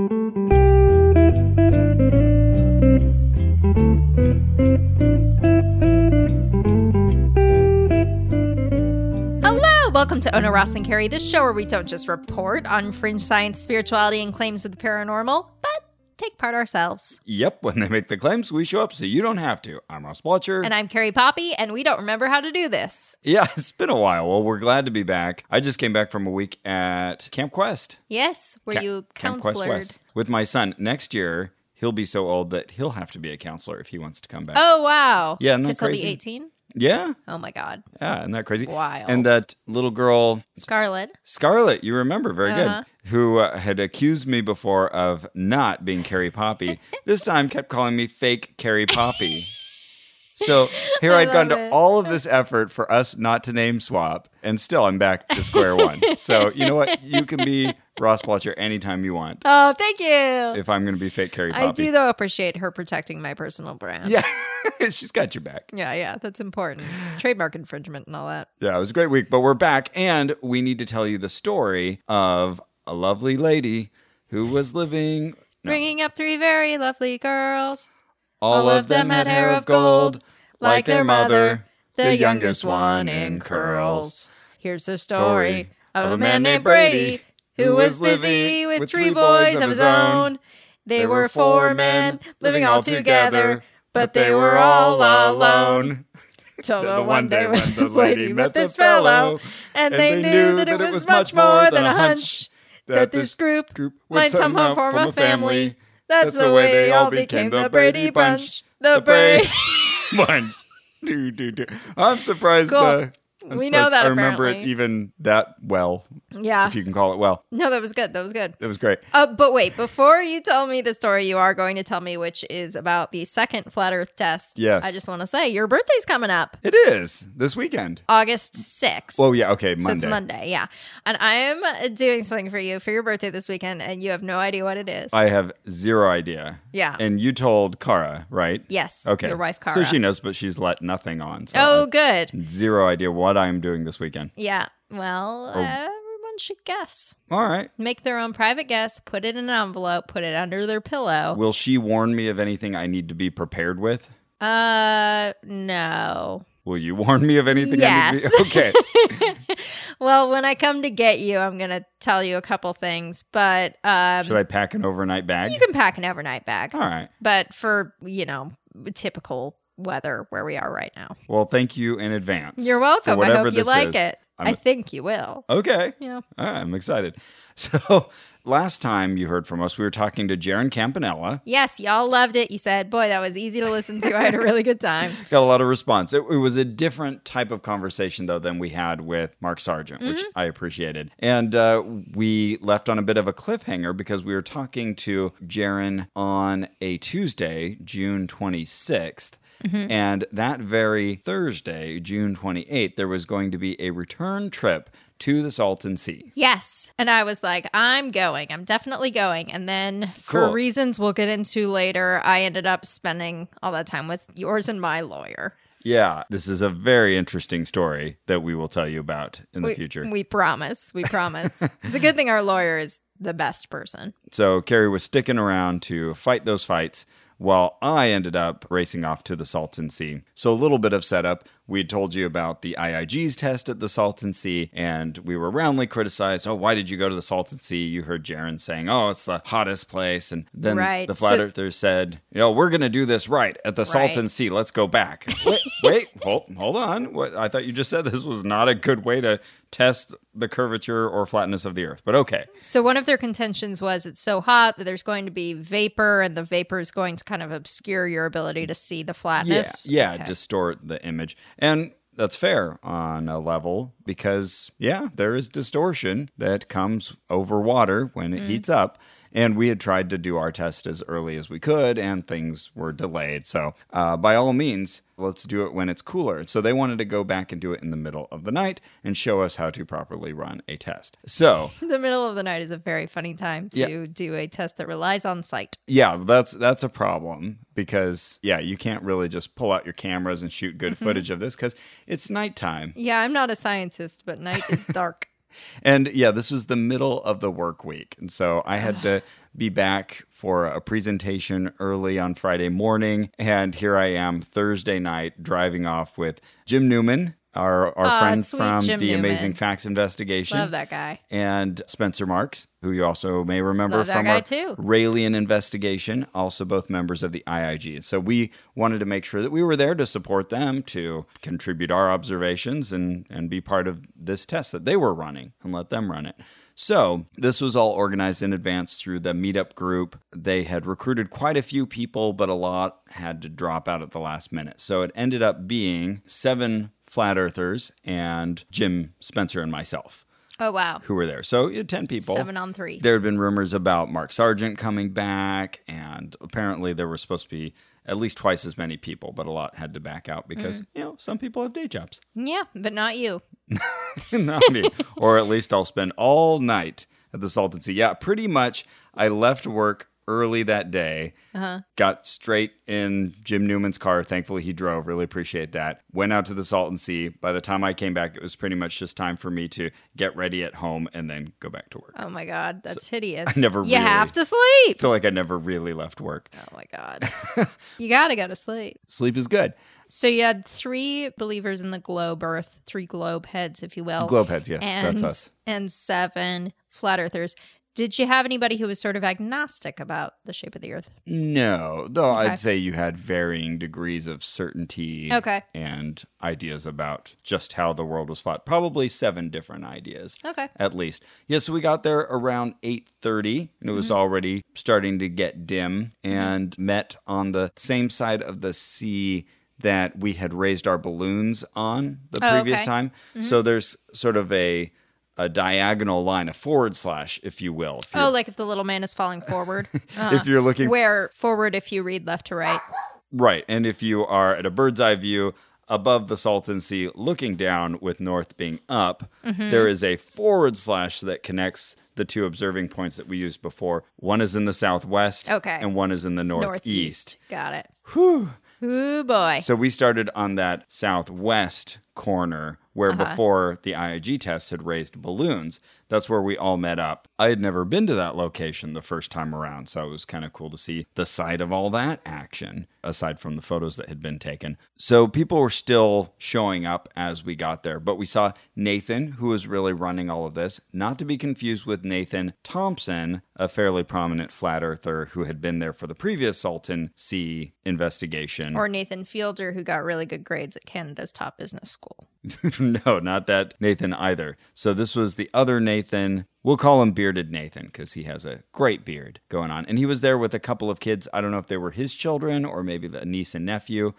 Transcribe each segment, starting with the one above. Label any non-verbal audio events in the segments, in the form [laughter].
Hello, welcome to Ona Ross and Carrie, this show where we don't just report on fringe science, spirituality, and claims of the paranormal, take part ourselves. Yep, when they make the claims, we show up so you don't have to. I'm Ross Blotcher. And I'm Carrie Poppy, and we don't remember how to do this. yeah, [laughs] it's been a while. Well, we're glad to be back. I just came back from a week at Camp Quest. Yes, where Ca- you counseled? With my son. Next year, he'll be so old that he'll have to be a counselor if he wants to come back. Oh wow! Yeah, Because he'll be crazy? 18. Yeah, Oh my God, yeah, isn't that crazy? Wild. And that little girl, Scarlet. Scarlet, you remember very Uh-huh. good, who uh, had accused me before of not being Carrie Poppy. [laughs] this time kept calling me fake Carrie Poppy. So [laughs] here I I'd gone to it. all of this effort for us not to name swap, and still I'm back to square one. so you know what? You can be Ross Blotcher anytime you want. Oh, thank you. If I'm going to be fake Carrie Poppy, I do though appreciate her protecting my personal brand. Yeah, [laughs] she's got your back. yeah, yeah. That's important. Trademark infringement and all that. Yeah, it was a great week, but we're back, and we need to tell you the story of a lovely lady who was living. no, Bringing up three very lovely girls. All, of them had hair of gold, like their mother, the youngest one in curls. Here's the story of a man named Brady who was busy with three boys of his own. They were four men living all together, but they were all alone. [laughs] Till the one day when this [laughs] lady met this fellow, and they knew that it was much more than a hunch that this group might somehow form a family. That's the way they all became the Brady Bunch. The Brady. [laughs] Bunch. Do, do, do. I'm surprised. Cool. Uh, I'm We know that I remember it even that well, Yeah. if you can call it well. No, that was good. That was good. That was great. Uh, but wait, before you tell me the story, you are going to tell me which is about the second flat Earth test. Yes. I just want to say your birthday's coming up It is this weekend. August 6th. Well, yeah, okay, Monday. So it's Monday, yeah. And I am doing something for you for your birthday this weekend, and you have no idea what it is. I have zero idea. Yeah. And you told Kara, right? yes. Okay. Your wife, Cara. So she knows, but she's let nothing on. So Oh, good. zero idea what I'm doing this weekend. Yeah. Well, Oh. everyone should guess. All right. Make their own private guess, put it in an envelope, put it under their pillow. Will she warn me of anything I need to be prepared with? Uh, no. Will you warn me of anything I Yes. be? Okay. [laughs] Well, when I come to get you, I'm going to tell you a couple things, but um, Should I pack an overnight bag? you can pack an overnight bag. All right. But for, you know, typical weather where we are right now. Well, thank you in advance. You're welcome. I hope you like is. it. I'm- I think you will. Okay. Yeah. All right, I'm excited. [laughs] So, last time you heard from us, we were talking to Jeran Campanella. Yes, y'all loved it. You said, boy, that was easy to listen to. I had a really good time. [laughs] Got a lot of response. It, it was a different type of conversation, though, than we had with Mark Sargent, which Mm-hmm. I appreciated. And uh, we left on a bit of a cliffhanger because we were talking to Jeran on a Tuesday, June 26th. Mm-hmm. And that very Thursday, June 28th, there was going to be a return trip to the Salton Sea. Yes. And I was like, I'm going. I'm definitely going. And then for Cool. reasons we'll get into later, I ended up spending all that time with yours and my lawyer. Yeah, this is a very interesting story that we will tell you about in the future. We promise. We promise. [laughs] it's a good thing our lawyer is the best person. So Carrie was sticking around to fight those fights while I ended up racing off to the Salton Sea. So a little bit of setup. We had told you about the IIG's test at the Salton Sea, and we were roundly criticized. Oh, why did you go to the Salton Sea? You heard Jeran saying, oh, it's the hottest place. And then Right. the flat So- earthers said, you know, we're going to do this right at the Salton Sea. Let's go back. [laughs] wait, wait, hold, hold on. What, I thought you just said this was not a good way to test the curvature or flatness of the earth, but okay. So one of their contentions was it's so hot that there's going to be vapor, and the vapor is going to kind of obscure your ability to see the flatness. Yeah, yeah, Okay. distort the image. And that's fair on a level because, yeah, there is distortion that comes over water when it mm-hmm. heats up. And we had tried to do our test as early as we could, and things were delayed. So, uh, by all means, let's do it when it's cooler. So, they wanted to go back and do it in the middle of the night and show us how to properly run a test. So, [laughs] the middle of the night is a very funny time to Yeah. do a test that relies on sight. Yeah, that's that's a problem because yeah, you can't really just pull out your cameras and shoot good footage of this because it's nighttime. Yeah, I'm not a scientist, but night is dark. And yeah, this was the middle of the work week, and so I had to ah. be back for a presentation early on Friday morning. And here I am Thursday night driving off with Jim Newman, our, our Aw, friends from Jim the Newman. Amazing Facts Investigation. Love that guy. And Spencer Marks, who you also may remember Love from our too. Raelian investigation, also both members of the IIG. So we wanted to make sure that we were there to support them, to contribute our observations and, and be part of this test that they were running and let them run it. So this was all organized in advance through the meetup group. They had recruited quite a few people, but a lot had to drop out at the last minute. So it ended up being seven flat earthers and Jim Spencer and myself Oh wow. who were there. So you had 10 people. Seven on three. There had been rumors about Mark Sargent coming back, and apparently there were supposed to be at least twice as many people, but a lot had to back out because, mm-hmm. you know, some people have day jobs. Yeah, but not you. [laughs] Not me. or at least I'll spend all night at the Salton Sea. Yeah, pretty much. I left work early that day, uh-huh. got straight in Jim Newman's car. Thankfully, he drove. Really appreciate that. Went out to the Salton Sea. By the time I came back, it was pretty much just time for me to get ready at home and then go back to work. Oh my god, that's hideous. [laughs] I never You really- have to sleep. I feel like I never really left work. Oh my god. [laughs] you gotta go to sleep. Sleep is good. So you had three believers in the globe earth, three globe heads, if you will. Globe heads, yes, and, that's us. And seven flat earthers. Did you have anybody who was sort of agnostic about the shape of the earth? No, though Okay. I'd say you had varying degrees of certainty Okay. and ideas about just how the world was fought. Probably seven different ideas. Okay. At least. Yeah, so we got there around 8:30 and it was Mm-hmm. already starting to get dim and met on the same side of the sea that we had raised our balloons on the Oh, previous okay. time. So there's sort of a a diagonal line, a forward slash, if you will. If Oh, like if the little man is falling forward. Uh, [laughs] if you're looking where forward if you read left to right. Right. And if you are at a bird's eye view above the Salton Sea, looking down with north being up, Mm-hmm. there is a forward slash that connects the two observing points that we used before. One is in the southwest, Okay. and one is in the northeast. Northeast. Got it. Whew. Ooh boy. So we started on that southwest corner where Uh-huh. before the IIG test had raised balloons. That's where we all met up. I had never been to that location the first time around, so it was kind of cool to see the site of all that action, aside from the photos that had been taken. So people were still showing up as we got there, but we saw Nathan, who was really running all of this, not to be confused with Nathan Thompson, a fairly prominent flat earther who had been there for the previous Salton Sea investigation. or Nathan Fielder, who got really good grades at Canada's top business school. [laughs] [laughs] no, not that Nathan either. So this was the other Nathan. We'll call him Bearded Nathan because he has a great beard going on. And he was there with a couple of kids. I don't know if they were his children or maybe a niece and nephew,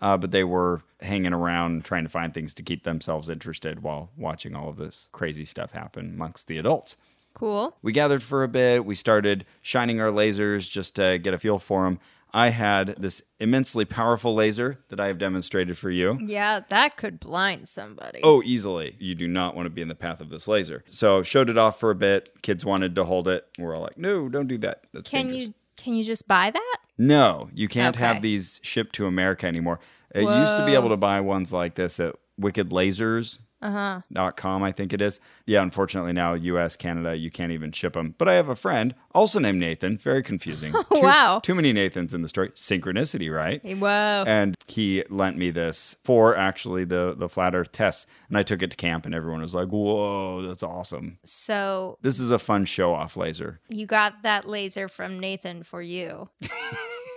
uh, but they were hanging around trying to find things to keep themselves interested while watching all of this crazy stuff happen amongst the adults. Cool. We gathered for a bit. We started shining our lasers just to get a feel for them. I had this immensely powerful laser that I have demonstrated for you. Yeah, that could blind somebody. Oh, easily. You do not want to be in the path of this laser. So showed it off for a bit. Kids wanted to hold it. We're all like, no, don't do that. That's can dangerous. you can you just buy that? No, you can't Okay. have these shipped to America anymore. It used to be able to buy ones like this at wickedlasers. Uh-huh. Dot com, I think it is. Yeah, unfortunately now U.S. Canada you can't even ship them. But I have a friend also named Nathan. Very confusing. [laughs] Too- Wow. too many Nathans in the story. Synchronicity, right? Whoa. and he lent me this for actually the the flat earth tests and i took it to camp and everyone was like whoa that's awesome so this is a fun show off laser you got that laser from Nathan for you. [laughs]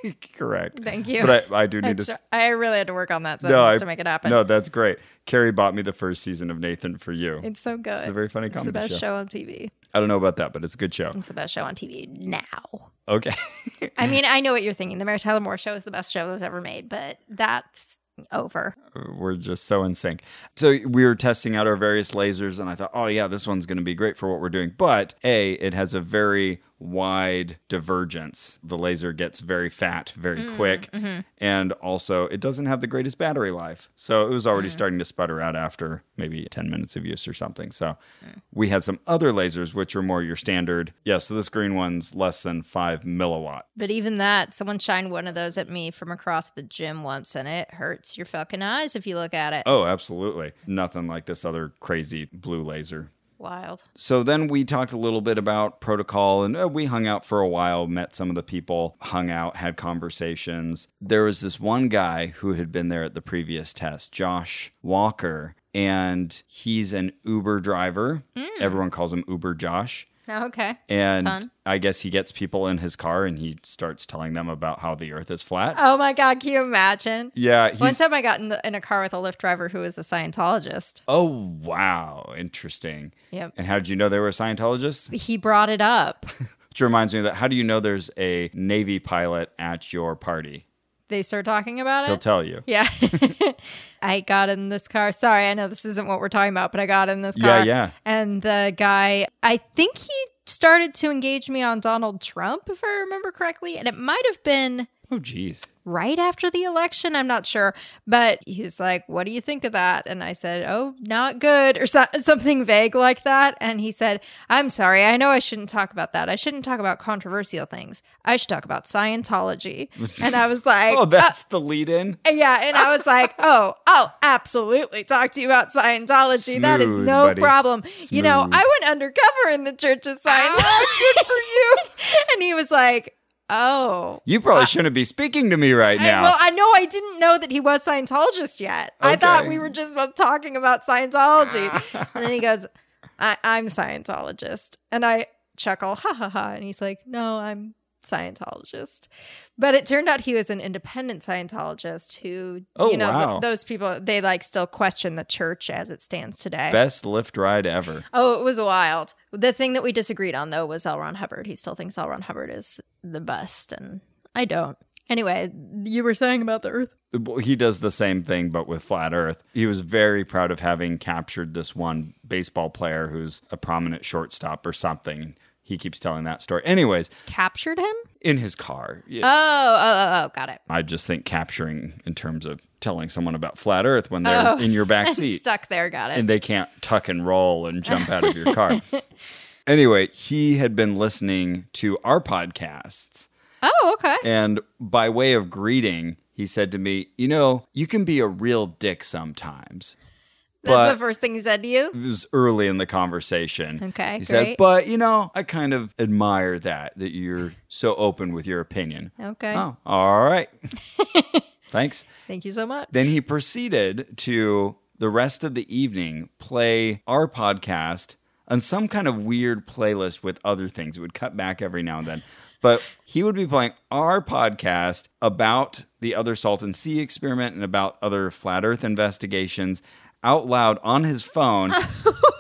[laughs] correct Thank you. but i, I do [laughs] I, need to tr- s- I really had to work on that no, I, to make it happen. no that's great carrie bought me the first season of nathan for you it's so good. it's a very funny It's the best show. show on TV. i don't know about that but it's a good show It's the best show on TV now. okay [laughs] I mean, I know what you're thinking. The Mary Tyler Moore Show is the best show that was ever made, but that's over. Uh, we're just so in sync. So we were testing out our various lasers, and I thought, oh yeah, this one's going to be great for what we're doing. But a, it has a very wide divergence. The laser gets very fat very mm, quick, mm-hmm. and also it doesn't have the greatest battery life. So it was already mm. starting to sputter out after maybe ten minutes of use or something. So mm. we had some other lasers which are more your standard. Yeah, so this green one's less than five milliwatt. But even that, someone shined one of those at me from across the gym once, and it hurts your fucking eyes if you look at it. Oh, absolutely. Nothing like this other crazy blue laser. Wild. So then we talked a little bit about protocol and uh, we hung out for a while, met some of the people, hung out, had conversations. There was this one guy who had been there at the previous test, Josh Walker, and he's an Uber driver. Everyone calls him Uber Josh. Oh, okay. And Fun. I guess he gets people in his car and he starts telling them about how the earth is flat. Oh my god, can you imagine? yeah, One time I got in, the, in a car with a Lyft driver who was a Scientologist. Oh, wow, interesting. Yep. And how did you know they were Scientologists? He brought it up. [laughs] Which reminds me of that how do you know there's a Navy pilot at your party? They start talking about it. He'll tell you. yeah. [laughs] I got in this car. Sorry, I know this isn't what we're talking about, but I got in this car. Yeah, yeah. And the guy, I think he started to engage me on Donald Trump, if I remember correctly. And it might have been Oh, geez. right after the election. I'm not sure. But he was like, What do you think of that? And I said, Oh, not good, or so- [laughs] something vague like that. And he said, I'm sorry. I know I shouldn't talk about that. I shouldn't talk about controversial things. I should talk about Scientology. [laughs] and I was like, Oh, that's uh, the lead in. yeah, and I was like, [laughs] "Oh, I'll absolutely talk to you about Scientology. that is no buddy. problem." You know, I went undercover in the Church of Scientology. good for you. and he was like, "Oh." You probably uh, shouldn't be speaking to me right I- now. well, I know I didn't know that he was Scientologist yet. I thought we were just talking about Scientology. [laughs] and then he goes, I- I'm Scientologist. And I chuckle, ha ha ha. And he's like, No, I'm Scientologist. But it turned out he was an independent Scientologist who, Oh, you know, th- those people, they like still question the church as it stands today. Best Lyft ride ever. Oh, it was wild. The thing that we disagreed on, though, was L. Ron Hubbard. He still thinks L. Ron Hubbard is the best, and I don't. Anyway, you were saying about the Earth. He does the same thing, but with flat Earth. He was very proud of having captured this one baseball player who's a prominent shortstop or something. He keeps telling that story. Anyways, Captured him? in his car. Yeah, Oh, oh, oh, oh, got it. I just think capturing in terms of telling someone about flat Earth when they're Oh. in your back seat. Stuck there, got it. and they can't tuck and roll and jump out of your car. anyway, he had been listening to our podcasts. oh, okay. And by way of greeting, he said to me, You know, you can be a real dick sometimes. That's but- the first thing he said to you. It was early in the conversation. Okay, He said. But, you know, I kind of admire that, that you're so open with your opinion. Okay. Oh, all right. [laughs] Thanks. Thank you so much. Then he proceeded to the rest of the evening play our podcast on some kind of weird playlist with other things. It would cut back every now and then. But he would be playing our podcast about the other Salton Sea experiment and about other flat earth investigations out loud on his phone.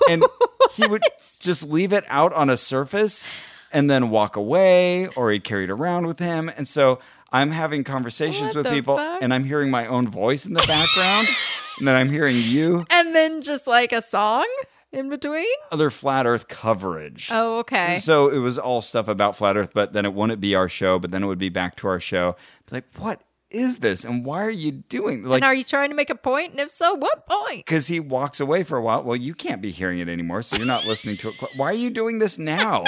and [laughs] he would just leave it out on a surface and then walk away or he'd carry it around with him. And so I'm having conversations What with people fuck? and I'm hearing my own voice in the background. [laughs] and then I'm hearing you, And then just like a song in between. other flat earth coverage. Oh, okay. So it was all stuff about flat earth, but then it wouldn't be our show, but then it would be back to our show. It's like, what is this? And why are you doing like and are you trying to make a point? And if so, what point? because he walks away for a while. Well, you can't be hearing it anymore, so you're not listening to it. Why are you doing this now?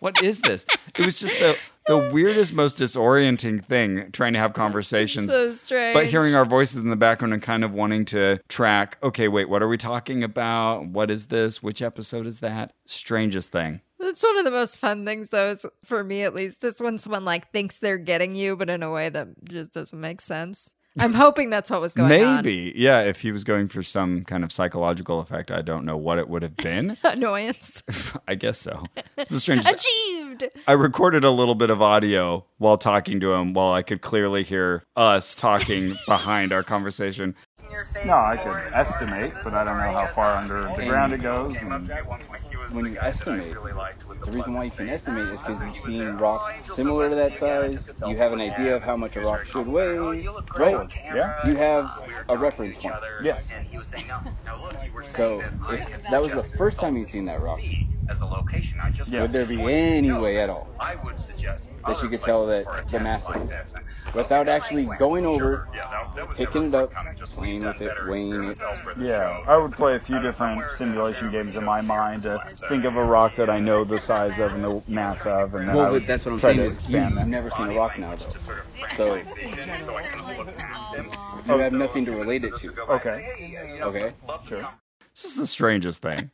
what is this? It was just the the weirdest, most disorienting thing trying to have conversations. So strange. But hearing our voices in the background and kind of wanting to track, okay, wait, what are we talking about? What is this? Which episode is that? Strangest thing. That's one of the most fun things, though, is for me at least, just when someone like thinks they're getting you, but in a way that just doesn't make sense. I'm [laughs] hoping that's what was going on. Maybe, yeah. If he was going for some kind of psychological effect, I don't know what it would have been. [laughs] Annoyance. [laughs] I guess so. It's the strangest. Achieved. I recorded a little bit of audio while talking to him, while I could clearly hear us talking behind our conversation. No, I could estimate, but I don't know how far under the ground it goes. And when you estimate, the reason why you can estimate is because you've seen rocks similar to that size. You have an idea of how much a rock should weigh, right? yeah, You have a reference point. yes. So if that was the first time you've seen that rock, Yeah. would there be any way at all I would suggest that you could tell that the mass of it, without actually going over, picking it up, playing with it, weighing it? Yeah, I would play a few different simulation games in my mind to think of a rock that I know the size of and the mass of, and then I Well, would but that's what I'm try saying. to Is you, expand you've never seen a rock now, though. So oh, you have nothing to relate it to. Okay, Okay. sure. This is the strangest thing.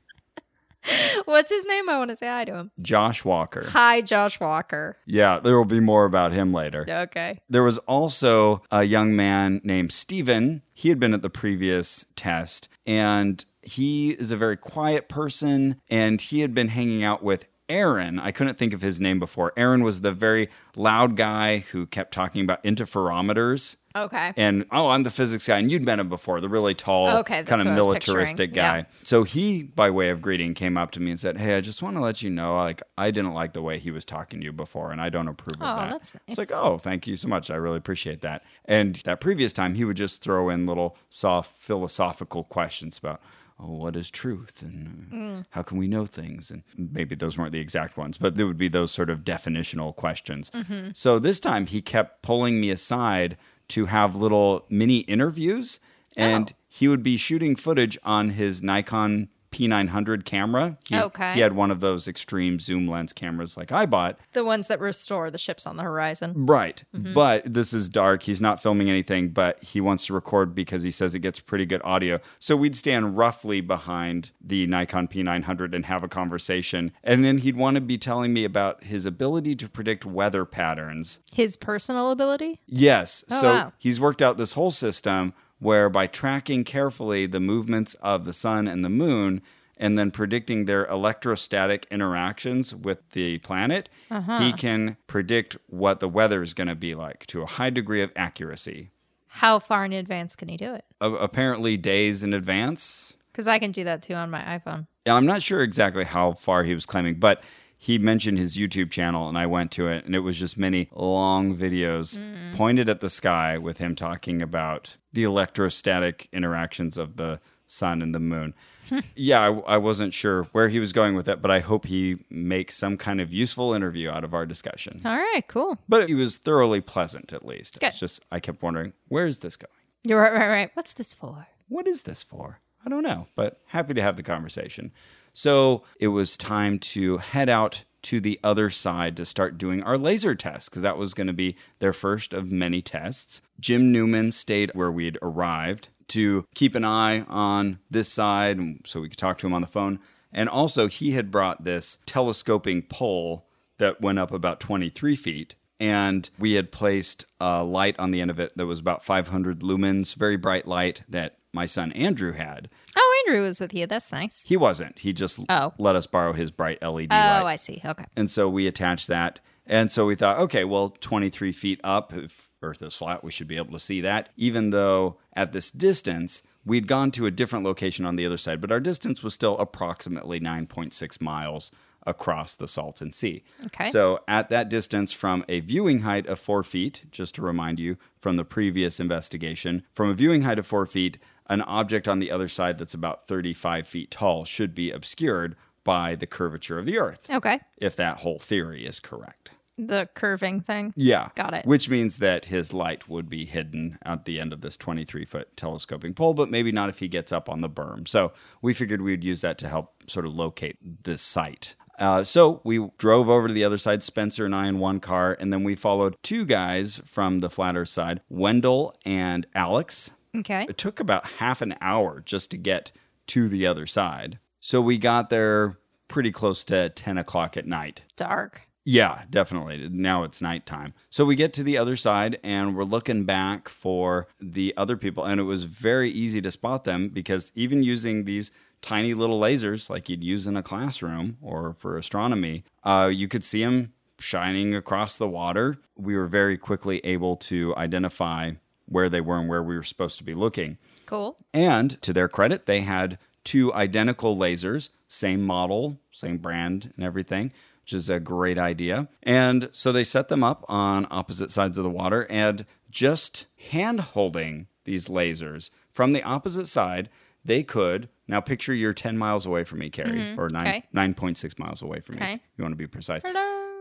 [laughs] What's his name? I want to say hi to him. Josh Walker. Hi, Josh Walker. Yeah, there will be more about him later. Okay. There was also a young man named Steven. He had been at the previous test and he is a very quiet person and he had been hanging out with Aaron. I couldn't think of his name before. Aaron was the very loud guy who kept talking about interferometers. Okay. And oh, I'm the physics guy, and you'd met him before, the really tall, Okay, kind of what I was militaristic guy. Yeah. So he, by way of greeting, came up to me and said, "Hey, I just want to let you know, like, I didn't like the way he was talking to you before, and I don't approve of Oh, that." that's It's like, oh, thank you so much. I really appreciate that. And that previous time, he would just throw in little soft philosophical questions about. Oh, what is truth and Mm. how can we know things? And maybe those weren't the exact ones, but there would be those sort of definitional questions. Mm-hmm. So this time he kept pulling me aside to have little mini interviews, oh. and Oh. he would be shooting footage on his Nikon P900 camera. He, Okay. He had one of those extreme zoom lens cameras like I bought. The ones that restore the ships on the horizon. Right. Mm-hmm. But this is dark. He's not filming anything, but he wants to record because he says it gets pretty good audio. So we'd stand roughly behind the Nikon P900 and have a conversation. And then he'd want to be telling me about his ability to predict weather patterns. His personal ability? Yes. Oh, so wow. he's worked out this whole system where by tracking carefully the movements of the sun and the moon and then predicting their electrostatic interactions with the planet, Uh-huh. he can predict what the weather is going to be like to a high degree of accuracy. How far in advance can he do it? A- apparently, days in advance. Because I can do that too on my iPhone. Yeah, I'm not sure exactly how far he was claiming, but he mentioned his YouTube channel, and I went to it, and it was just many long videos mm. pointed at the sky with him talking about the electrostatic interactions of the sun and the moon. [laughs] yeah, I, I wasn't sure where he was going with it, but I hope he makes some kind of useful interview out of our discussion. All right, cool. But he was thoroughly pleasant, at least. Good. It's just I kept wondering, where is this going? You're right, right, right. What's this for? what is this for? I don't know, but happy to have the conversation. So it was time to head out to the other side to start doing our laser test because that was going to be their first of many tests. Jim Newman stayed where we'd arrived to keep an eye on this side so we could talk to him on the phone. And also, he had brought this telescoping pole that went up about 23 feet. And we had placed a light on the end of it that was about 500 lumens, very bright light that my son Andrew had. Oh, Andrew was with you. That's nice. He wasn't. He just Oh. let us borrow his bright LED Oh, light. I see. Okay. And so we attached that. And so we thought, okay, well, 23 feet up, if Earth is flat, we should be able to see that. Even though at this distance, we'd gone to a different location on the other side, but our distance was still approximately 9.6 miles across the Salton Sea. Okay. So at that distance from a viewing height of four feet, just to remind you from the previous investigation, from a viewing height of four feet, an object on the other side that's about 35 feet tall should be obscured by the curvature of the Earth Okay. if that whole theory is correct. The curving thing. Yeah. Got it. Which means that his light would be hidden at the end of this 23 foot telescoping pole, but maybe not if he gets up on the berm. So we figured we'd use that to help sort of locate this site. Uh, so we drove over to the other side, Spencer and I in one car, and then we followed two guys from the flat earth side, Wendell and Alex. Okay. It took about half an hour just to get to the other side. So we got there pretty close to 10 o'clock at night. Dark. Yeah, definitely. Now it's nighttime. So we get to the other side and we're looking back for the other people. And it was very easy to spot them because even using these tiny little lasers like you'd use in a classroom or for astronomy, uh, you could see them shining across the water. We were very quickly able to identify where they were and where we were supposed to be looking. Cool. And to their credit, they had two identical lasers, same model, same brand, and everything, which is a great idea. And so they set them up on opposite sides of the water and just hand holding these lasers from the opposite side, they could. Now picture you're 10 miles away from me, Carrie, mm-hmm. or nine, Okay. 9.6 miles away from me. Okay. If you want to be precise.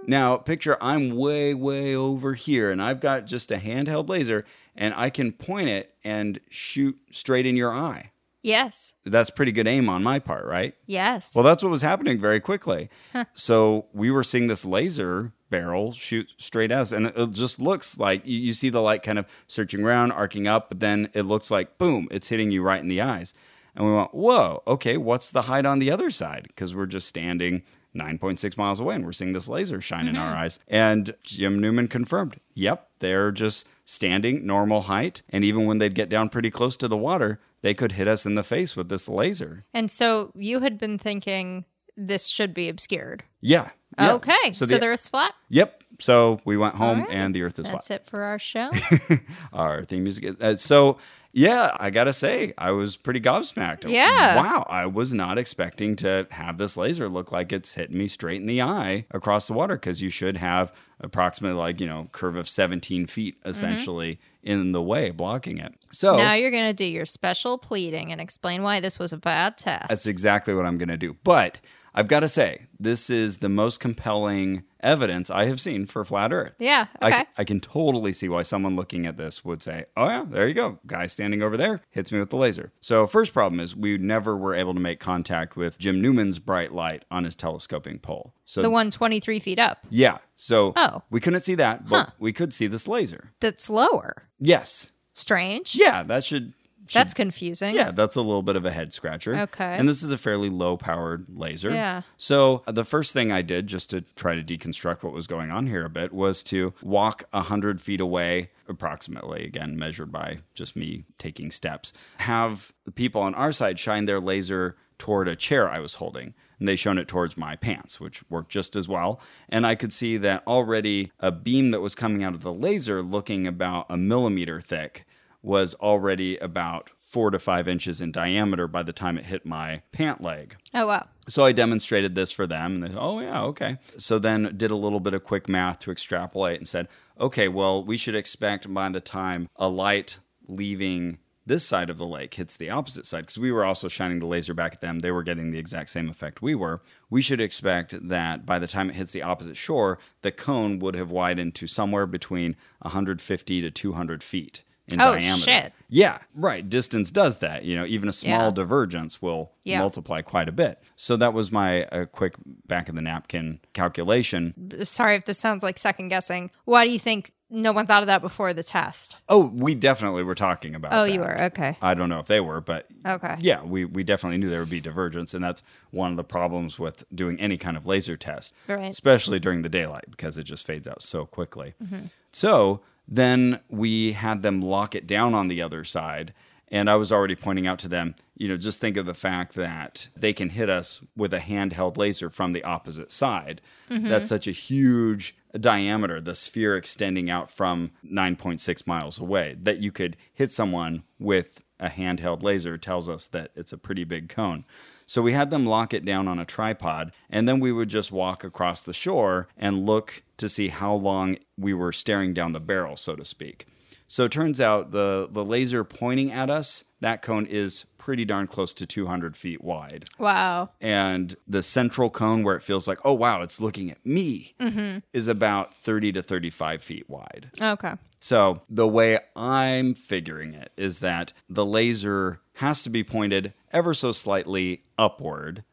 Now, picture I'm way, way over here, and I've got just a handheld laser, and I can point it and shoot straight in your eye. Yes. That's pretty good aim on my part, right? Yes. Well, that's what was happening very quickly. So we were seeing this laser barrel shoot straight at us, and it just looks like you, you see the light kind of searching around, arcing up, but then it looks like boom, it's hitting you right in the eyes. And we went, whoa, okay, what's the height on the other side? Because we're just standing 9.6 miles away and we're seeing this laser shine in our eyes. And Jim Newman confirmed, yep, they're just standing normal height. And even when they'd get down pretty close to the water, they could hit us in the face with this laser. And so you had been thinking this should be obscured. Yeah. yeah. Okay. So, the, the Earth's flat. Yep. So we went home right. and the Earth is That's flat. That's it for our show. [laughs] Our theme music. Is, uh, so yeah, I gotta say, I was pretty gobsmacked. Oh, yeah. Wow, I was not expecting to have this laser look like it's hitting me straight in the eye across the water because you should have approximately like you know curve of 17 feet mm-hmm. essentially in the way blocking it. So now you're to do your special pleading and explain why this was a bad test. That's exactly what I'm to do. But I've got to say, this is the most compelling evidence I have seen for flat Earth. yeah. I, Okay. c- I can totally see why someone looking at this would say, oh, yeah, there you go. Guy standing over there hits me with the laser. So, first problem is we never were able to make contact with Jim Newman's bright light on his telescoping pole. So, the one 23 feet up. yeah. So, Oh. we couldn't see that, but Huh. we could see this laser. That's lower. Yes. Strange. Yeah, that should. Should That's confusing. Yeah, that's a little bit of a head scratcher. Okay. And this is a fairly low powered laser. Yeah. So uh, the first thing I did, just to try to deconstruct what was going on here a bit, was to walk 100 feet away, approximately, again, measured by just me taking steps, have the people on our side shine their laser toward a chair I was holding. And they shone it towards my pants, which worked just as well. And I could see that already a beam that was coming out of the laser, looking about a millimeter thick, was already about four to five inches in diameter by the time it hit my pant leg. Oh, wow. So I demonstrated this for them, and they said, "Oh yeah, okay." So then did a little bit of quick math to extrapolate and said, "Okay, well, we should expect by the time a light leaving this side of the lake hits the opposite side, because we were also shining the laser back at them, they were getting the exact same effect we were. We should expect that by the time it hits the opposite shore, the cone would have widened to somewhere between 150 to 200 feet." In Oh, diameter. shit. Yeah, right. Distance does that. You know, even a small Yeah. divergence will Yeah. multiply quite a bit. So that was my uh, quick back of the napkin calculation. Sorry if this sounds like second guessing. Why do you think no one thought of that before the test? Oh, we definitely were talking about. Oh, that. you were. Okay. I don't know if they were, but Okay. yeah, we we definitely knew there would be divergence, and that's one of the problems with doing any kind of laser test, Right. especially during the daylight because it just fades out so quickly. Mm-hmm. So then we had them lock it down on the other side. And I was already pointing out to them, you know, just think of the fact that they can hit us with a handheld laser from the opposite side. Mm-hmm. That's such a huge diameter, the sphere extending out from 9.6 miles away, that you could hit someone with a handheld laser tells us that it's a pretty big cone. So we had them lock it down on a tripod, and then we would just walk across the shore and look to see how long we were staring down the barrel, so to speak. So it turns out the, the laser pointing at us, that cone is pretty darn close to 200 feet wide. Wow. And the central cone, where it feels like, oh, wow, it's looking at me, Mm-hmm. is about 30 to 35 feet wide. Okay. So the way I'm figuring it is that the laser has to be pointed ever so slightly upward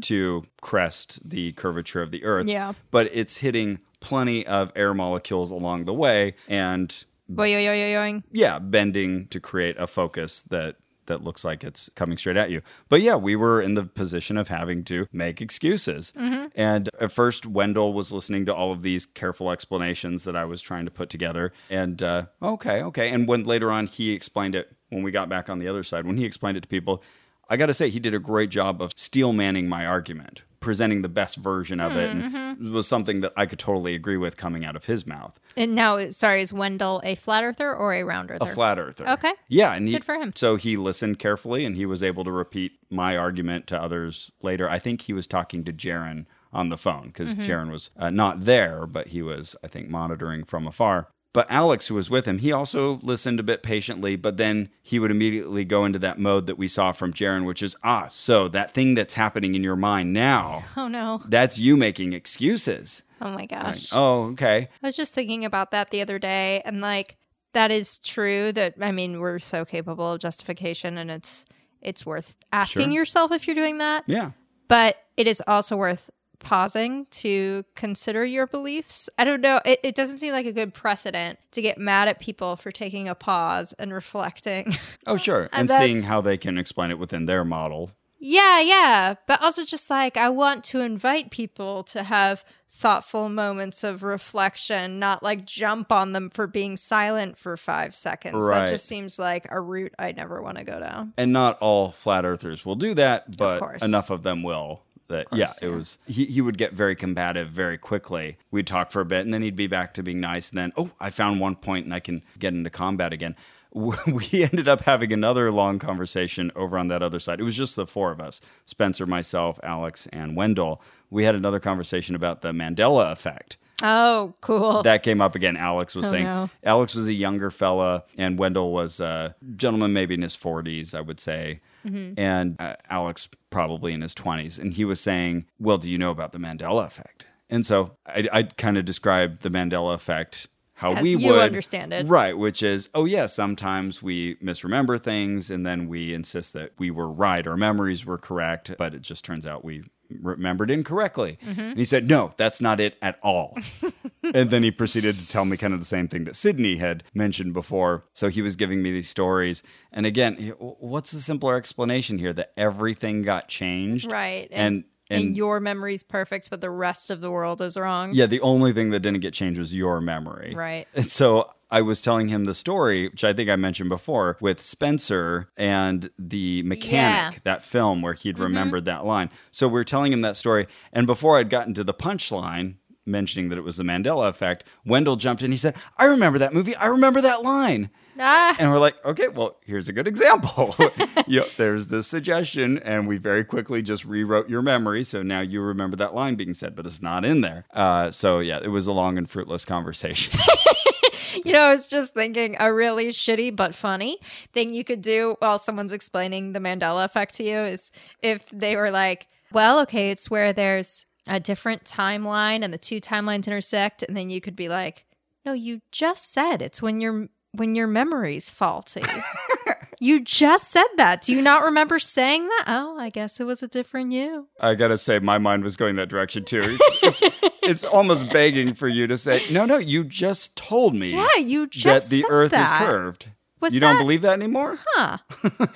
to crest the curvature of the Earth. Yeah. But it's hitting plenty of air molecules along the way and Yoing. yeah, bending to create a focus that that looks like it's coming straight at you. But yeah, we were in the position of having to make excuses. And at first, Wendell was listening to all of these careful explanations that I was trying to put together. And uh, okay, okay. And when later on he explained it, when we got back on the other side, when he explained it to people, I got to say he did a great job of steel manning my argument. Presenting the best version of it and it was something that I could totally agree with coming out of his mouth. And now, sorry, is Wendell a flat earther or a round earther? A flat earther. Okay. Yeah, and he, Good for him. So he listened carefully, and he was able to repeat my argument to others later. I think he was talking to Jeran on the phone because Mm-hmm. Jeran was uh, not there, but he was, I think, monitoring from afar. But Alex, who was with him, he also listened a bit patiently, but then he would immediately go into that mode that we saw from Jeran, which is, ah, so that thing that's happening in your mind now, [laughs] Oh, no. that's you making excuses. Oh, my gosh. Oh, okay. I was just thinking about that the other day, and like that is true. That I mean, we're so capable of justification, and it's it's worth asking Sure. yourself if you're doing that. Yeah. But it is also worth pausing to consider your beliefs. I don't know. It, it doesn't seem like a good precedent to get mad at people for taking a pause and reflecting. [laughs] Oh, sure. And And seeing how they can explain it within their model. yeah, yeah. But also just like I want to invite people to have thoughtful moments of reflection, not like jump on them for being silent for five seconds. Right. That just seems like a route I never want to go down. And not all flat earthers will do that, but course. enough of them will. That yeah, it was he, he would get very combative very quickly. We'd talk for a bit and then he'd be back to being nice and then oh, I found one point and I can get into combat again. [laughs] We ended up having another long conversation over on that other side. It was just the four of us Spencer, myself, Alex, and Wendell. We had another conversation about the Mandela effect Oh, cool. that came up again. Alex was Oh, saying no. Alex was a younger fella, and Wendell was a gentleman, maybe in his forties, I would say, Mm-hmm. and uh, Alex probably in his twenties. And he was saying, "Well, do you know about the Mandela effect?" And so I, I kind of described the Mandela effect. How As we you would understand it. right? Which is, oh yeah, sometimes we misremember things, and then we insist that we were right, our memories were correct, but it just turns out we remembered incorrectly. Mm-hmm. And he said, "No, that's not it at all." [laughs] and then he proceeded to tell me kind of the same thing that Sydney had mentioned before. So he was giving me these stories. And again, what's the simpler explanation here that everything got changed? Right. And and, and your memory's perfect, but the rest of the world is wrong. yeah, the only thing that didn't get changed was your memory. Right. And so I was telling him the story, which I think I mentioned before, with Spencer and the mechanic, Yeah. Mm-hmm. that film where he'd remembered that line. So we are telling him that story. And before I'd gotten to the punchline, mentioning that it was the Mandela effect, Wendell jumped in. He said, I remember that movie. I remember that line. Ah, And we're like, okay, well, here's a good example. [laughs] you know, there's this suggestion, and we very quickly just rewrote your memory. So now you remember that line being said, but it's not in there. Uh, so yeah, it was a long and fruitless conversation. [laughs] [laughs] you know, I was just thinking a really shitty but funny thing you could do while someone's explaining the Mandela effect to you is if they were like, well, okay, it's where there's a different timeline and the two timelines intersect. And then you could be like, no, you just said it's when your when your memory's faulty. [laughs] you just said that. Do you not remember saying that? Oh, I guess it was a different you. I gotta say, my mind was going that direction too. It's, it's, [laughs] it's almost begging for you to say, no, no, you just told me Yeah, you just that the Earth that. is curved. Was you don't believe that anymore? Huh. [laughs]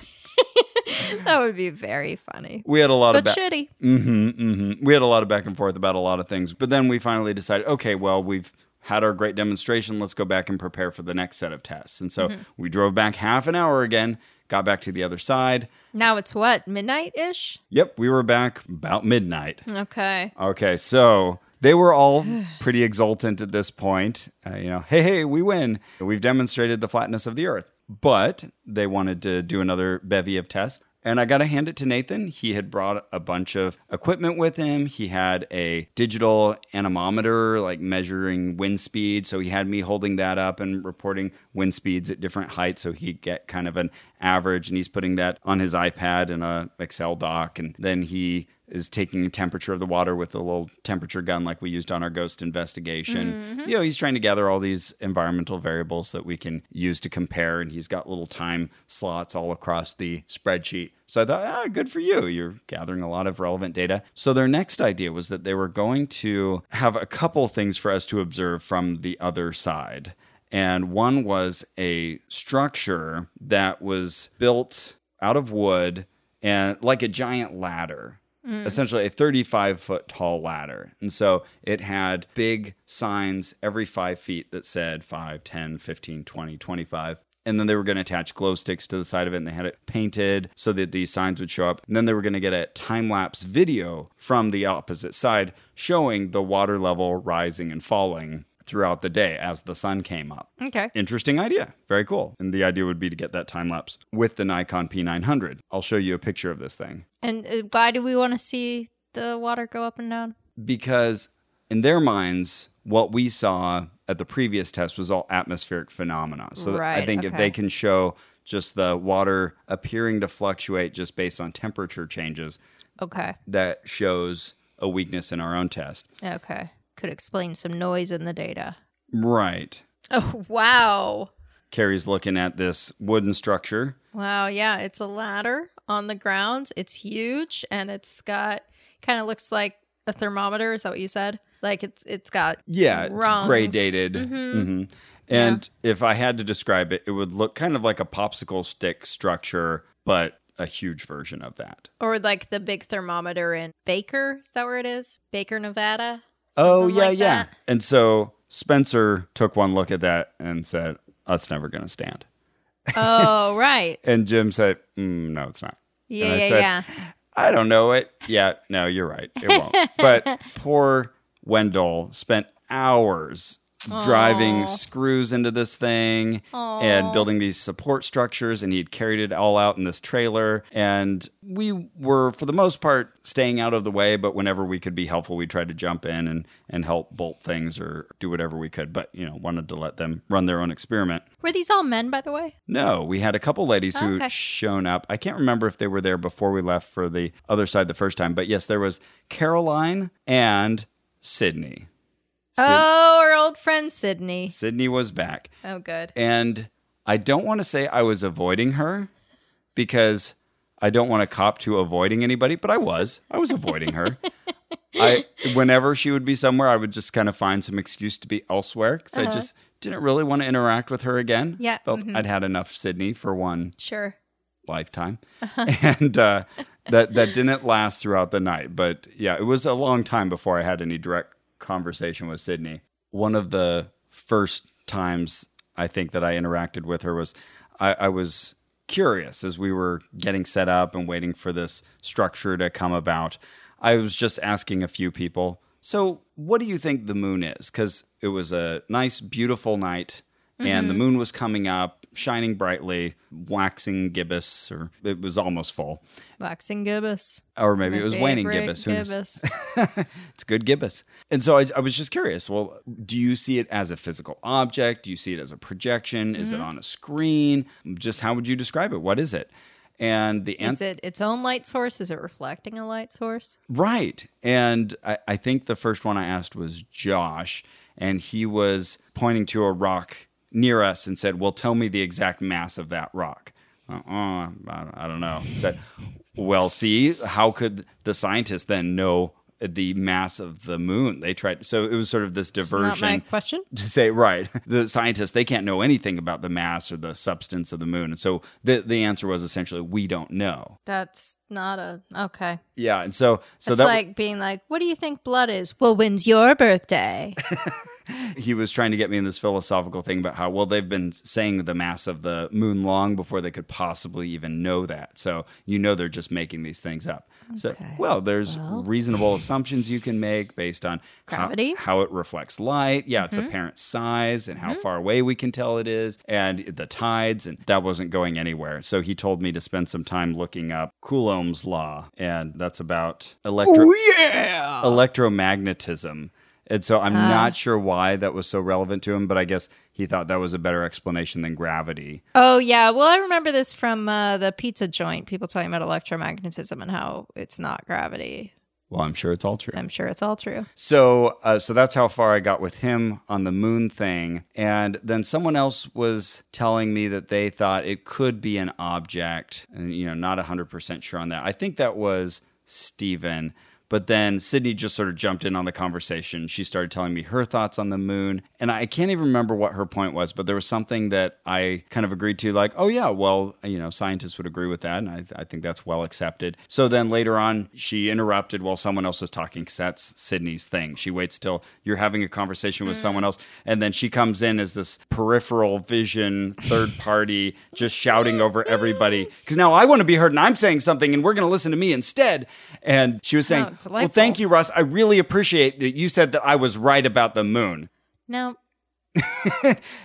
that would be very funny. We had a lot But of ba- shitty. hmm mm-hmm. We had a lot of back and forth about a lot of things, but then we finally decided, okay, well, we've had our great demonstration. Let's go back and prepare for the next set of tests. And so Mm-hmm. we drove back half an hour again, got back to the other side. Now it's what, midnight ish? Yep, we were back about midnight. Okay. Okay, so they were all [sighs] pretty exultant at this point. Uh, you know, hey, hey, we win. We've demonstrated the flatness of the Earth. But they wanted to do another bevy of tests. And I got to hand it to Nathan. He had brought a bunch of equipment with him. He had a digital anemometer, like measuring wind speed. So he had me holding that up and reporting wind speeds at different heights so he'd get kind of an average. And he's putting that on his iPad in a Excel doc. And then he is taking a temperature of the water with a little temperature gun like we used on our ghost investigation. You know, he's trying to gather all these environmental variables that we can use to compare, and he's got little time slots all across the spreadsheet. So I thought, ah, good for you. You're gathering a lot of relevant data. So their next idea was that they were going to have a couple things for us to observe from the other side. And one was a structure that was built out of wood and like a giant ladder Mm. essentially a 35 foot tall ladder. And so it had big signs every five feet that said 5, 10, 15, 20, 25. And then they were going to attach glow sticks to the side of it and they had it painted so that these signs would show up. And then they were going to get a time lapse video from the opposite side showing the water level rising and falling throughout the day as the sun came up. Okay. Interesting idea. Very cool. And the idea would be to get that time lapse with the Nikon P900. I'll show you a picture of this thing. And uh, why do we want to see the water go up and down? because in their minds, what we saw at the previous test was all atmospheric phenomena. So I Right, think if they can show just the water appearing to fluctuate just based on temperature changes, Okay. that shows a weakness in our own test. Okay. Could explain some noise in the data. Right. [laughs] Oh, wow. Carrie's looking at this wooden structure. Wow. Yeah. It's a ladder on the ground. It's huge and it's got kind of looks like a thermometer. Is that what you said? Like it's it's got Yeah, it's rungs. gradated. Mhm. And if I had to describe it, it would look kind of like a popsicle stick structure, but a huge version of that. or like the big thermometer in Baker. Is that where it is? Baker, Nevada. Oh, yeah, like yeah. that? And so Spencer took one look at that and said, That's never going to stand. Oh, [laughs] right. And Jim said, mm, No, it's not. Yeah, And I yeah, said, yeah. I don't know it. Yeah, no, you're right. It won't. but [laughs] poor Wendell spent hours driving Aw. screws into this thing and building these support structures and he'd carried it all out in this trailer and we were for the most part staying out of the way but whenever we could be helpful we tried to jump in and and help bolt things or do whatever we could but you know wanted to let them run their own experiment Were these all men, by the way? no, we had a couple ladies who Okay. shown up. I can't remember if they were there before we left for the other side the first time, but yes, there was Caroline and Sydney. Sid- Oh, our old friend Sydney. Sydney was back. Oh, good. And I don't want to say I was avoiding her because I don't want to cop to avoiding anybody, but I was. I was avoiding her. [laughs] I whenever she would be somewhere, I would just kind of find some excuse to be elsewhere because I just didn't really want to interact with her again. Uh-huh. Yeah, felt mhm. I'd had enough Sydney for one Sure. lifetime, [laughs] and uh, that that didn't last throughout the night. But yeah, it was a long time before I had any direct conversation with Sydney. One of the first times I think that I interacted with her was I, I was curious as we were getting set up and waiting for this structure to come about. I was just asking a few people. So, what do you think the moon is? Because it was a nice, beautiful night, and the mm-hmm. moon was coming up, shining brightly, waxing gibbous, or it was almost full, Waxing gibbous. or maybe My it was waning gibbous. Gibbous. [laughs] it's good gibbous. And so I, I was just curious. Well, do you see it as a physical object? Do you see it as a projection? Is it Mm-hmm. on a screen? Just how would you describe it? What is it? And the Is it its own light source? Is it reflecting a light source? right? And I, I think the first one I asked was Josh, and he was pointing to a rock near us and said, "Well, tell me the exact mass of that rock." Uh, uh I, don't know. Said, "Well, see, how could the scientists then know the mass of the moon?" They tried, so it was sort of this It's not my diversion question. [laughs] to say right the scientists they can't know anything about the mass or the substance of the moon and so the the answer was essentially we don't know That's not a okay. yeah and so so it's that like being like, "What do you think blood is?" Well, when's your birthday? [laughs] he was trying to get me in this philosophical thing about how well they've been saying the mass of the moon long before they could possibly even know that so you know they're just making these things up so Okay. well there's reasonable assumptions you can make based on how- Gravity. Mm-hmm. how, it reflects light yeah its apparent size and how far away we can tell it is and the tides and that wasn't going anywhere so he told me to spend some time looking up coulomb's law and that's about electro yeah. electromagnetism. And so I'm not sure why that was so relevant to him, but I guess he thought that was a better explanation than gravity. Oh yeah. Well, I remember this from uh, the pizza joint. People talking about electromagnetism and how it's not gravity. Well, I'm sure it's all true. I'm sure it's all true. So, uh, so that's how far I got with him on the moon thing. And then someone else was telling me that they thought it could be an object, and you know, not 100% sure on that. I think that was Steven. But then Sydney just sort of jumped in on the conversation. She started telling me her thoughts on the moon. And I can't even remember what her point was, but there was something that I kind of agreed to, like, oh, yeah, well, you know, scientists would agree with that. And I, I think that's well accepted. So then later on, she interrupted while someone else was talking because that's Sydney's thing. She waits till you're having a conversation with someone mm. else. And then she comes in as this peripheral vision, third party, just shouting over everybody. Because now I want to be heard and I'm saying something and we're going to listen to me instead. And she was saying, Oh, well, thank you, Russ. I really appreciate that you said that I was right about the moon. No. [laughs]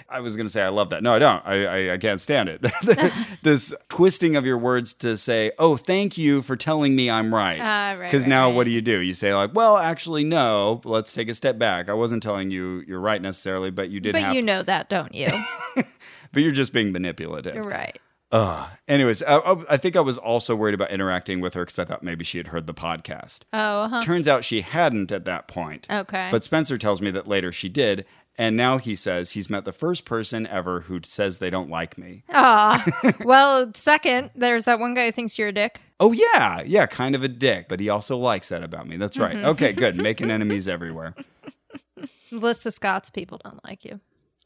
I was going to say I love that. No, I don't. I, I, I can't stand it. [laughs] [laughs] this twisting of your words to say, "Oh, thank you for telling me I'm right." Ah, right, Because right, now, right. what do you do? You say like, "Well, actually, no. Let's take a step back. I wasn't telling you you're right necessarily, but you did But have. you know that, don't you? but you're just being manipulative." You're right. Ugh. Anyways, I, I- think I was also worried about interacting with her because I thought maybe she had heard the podcast. Oh, uh-huh. Turns out she hadn't at that point. Okay. But Spencer tells me that later she did. And now he says he's met the first person ever who says they don't like me. Ah, [laughs] well, second, there's that one guy who thinks you're a dick. Oh, yeah. Yeah, kind of a dick, but he also likes that about me. That's right. Mm-hmm. Okay, good. [laughs] Making enemies everywhere. List of Scots people don't like you.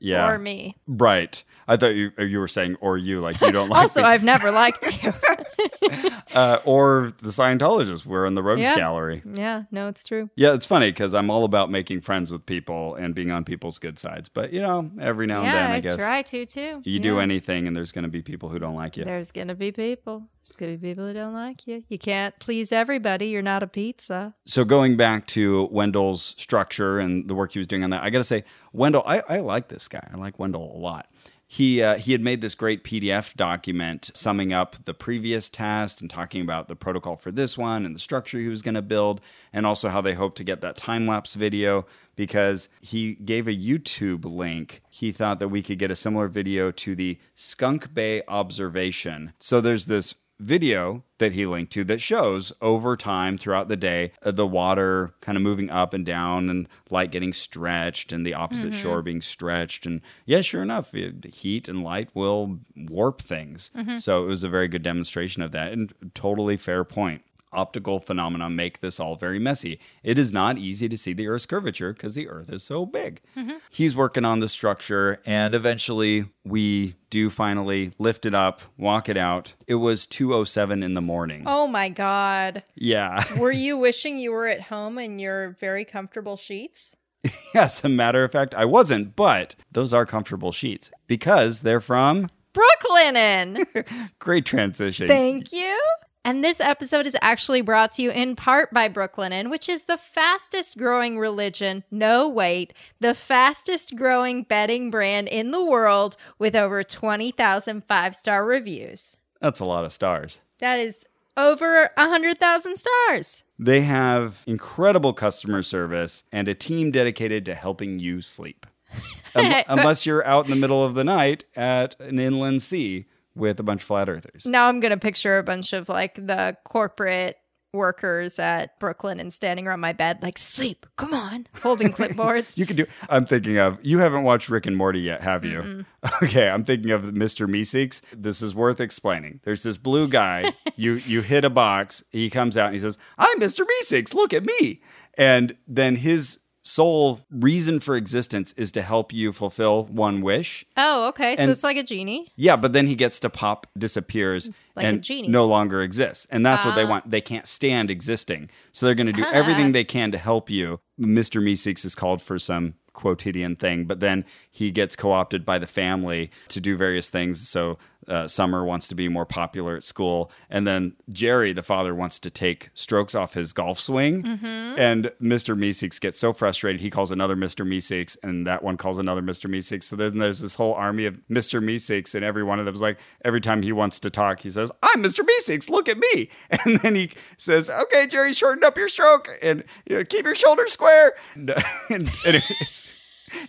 Yeah. Or me. Right. I thought you you were saying or you like you don't [laughs] like Also, me. I've never liked you. [laughs] [laughs] uh, or the Scientologists. We're in the Rogues Yeah. Gallery. yeah, no, it's true. Yeah, it's funny because I'm all about making friends with people and being on people's good sides. But you know, every now and yeah, then, I I guess try to too. you do anything, and there's going to be people who don't like you. There's gonna be people. There's gonna be people who don't like you. You can't please everybody. You're not a pizza. So going back to Wendell's structure and the work he was doing on that, I got to say, Wendell, I, I like this guy. I like Wendell a lot. He uh, he had made this great PDF document summing up the previous test and talking about the protocol for this one and the structure he was going to build, and also how they hope to get that time lapse video because he gave a YouTube link. He thought that we could get a similar video to the Skunk Bay observation. So there's this video that he linked to that shows over time throughout the day uh, the water kind of moving up and down and light getting stretched and the opposite shore being stretched. And yeah sure enough it, heat and light will warp things. So it was a very good demonstration of that and totally fair point optical phenomena make this all very messy. It is not easy to see the Earth's curvature because the Earth is so big. Mm-hmm. He's working on the structure, and eventually we do finally lift it up, walk it out. It was 2:07 in the morning. Oh my god. Yeah. [laughs] Were you wishing you were at home in your very comfortable sheets? [laughs] As a matter of fact, I wasn't, but those are comfortable sheets because they're from Brooklinen. [laughs] Great Transition. Thank you. And this episode is actually brought to you in part by Brooklinen, which is the fastest growing religion, no wait, the fastest growing bedding brand in the world with over 20,000 five star reviews. That's a lot of stars. That is over 100,000 stars. They have incredible customer service and a team dedicated to helping you sleep. [laughs] Un- unless you're out in the middle of the night at an inland sea with a bunch of flat earthers. Now I'm going to picture a bunch of like the corporate workers at Brooklinen standing around my bed, like, sleep, come on, holding [laughs] clipboards. You could do. I'm thinking of. You haven't watched Rick and Morty yet, have you? [laughs] Okay, I'm thinking of Mr. Meeseeks. This is worth explaining. There's this blue guy. [laughs] you you hit a box. He comes out and he says, "I'm Mr. Meeseeks. Look at me." And then his sole reason for existence is to help you fulfill one wish. oh, okay. So it's like a genie. Yeah, but then he gets to pop, disappears, Like a and genie. no longer exists. And that's what they Ah. want. They can't stand existing. So they're going to do [laughs] everything they can to help you. Mr. Meeseeks is called for some quotidian thing, but then he gets co opted by the family to do various things. So uh, Summer wants to be more popular at school. And then Jerry, the father, wants to take strokes off his golf swing. Mm-hmm. And Mr. Meeseeks gets so frustrated, he calls another Mr. Meeseeks, and that one calls another Mr. Meeseeks. So then there's this whole army of Mr. Meeseeks, and every one of them's like, every time he wants to talk, he says, I'm Mr. Meeseeks, look at me. [laughs] And then he says, Okay, Jerry, shorten up your stroke and you know, keep your shoulders square. [laughs] And, and, and it's.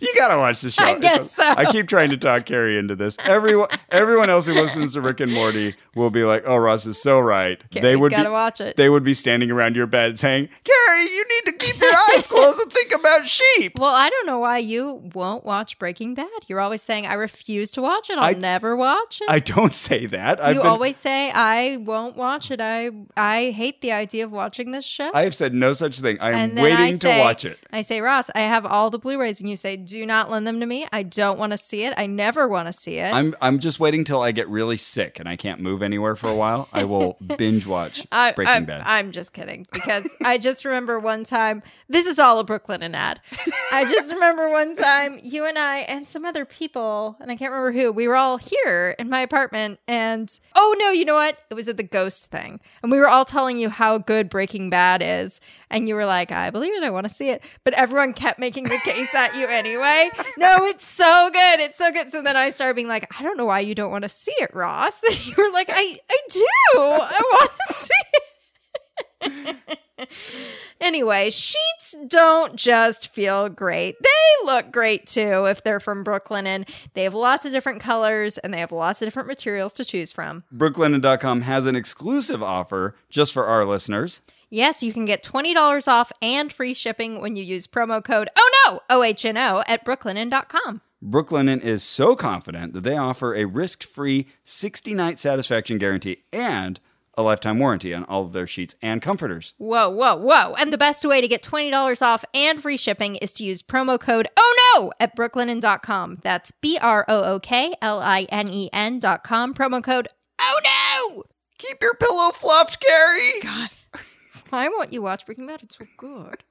You gotta watch the show. I guess so. I keep trying to talk Carrie into this. Everyone, everyone else who listens to Rick and Morty will be like, "Oh, Ross is so right." they would gotta be, watch it. They would be standing around your bed saying, "Carrie, you need to keep your eyes closed and think about sheep." Well, I don't know why you won't watch Breaking Bad. You're always saying, I refuse to watch it. I'll I- never watch it. I don't say that. I've you been, always say, I won't watch it. I I hate the idea of watching this show. I have said no such thing. I am waiting I to watch it. I say, Ross, I have all the Blu-rays, and you say, do not lend them to me. I don't want to see it. I never want to see it. I'm I'm just waiting till I get really sick and I can't move anywhere for a while. I will [laughs] binge watch I, Breaking I'm, Bad. I'm just kidding because I just remember one time. This is all a Brooklinen ad. I just remember one time you and I and some other people, and I can't remember who. We were all here in my apartment, and oh no, you know what? It was at the ghost thing, and we were all telling you how good Breaking Bad is, and you were like, "I believe it. I want to see it," but everyone kept making the case at you anyway. [laughs] No, it's so good. It's so good. So then I started being like, "I don't know why you don't want to see it, Ross." And [laughs] you were like, "I I do. I [laughs] want to see it." Anyway, sheets don't just feel great. They look great too if they're from Brooklyn and they have lots of different colors and they have lots of different materials to choose from. Brooklinen.com has an exclusive offer just for our listeners. Yes, you can get $20 off and free shipping when you use promo code Oh no, OHNO at brooklinen.com. Brooklinen is so confident that they offer a risk free 60 night satisfaction guarantee and a lifetime warranty on all of their sheets and comforters. Whoa, whoa, whoa. And the best way to get $20 off and free shipping is to use promo code Oh no at brooklinen.com. That's B R O O K L I N E N.com. Promo code Oh no. Keep your pillow fluffed, Gary! God. [laughs] Why won't you watch Breaking Bad? It's so good.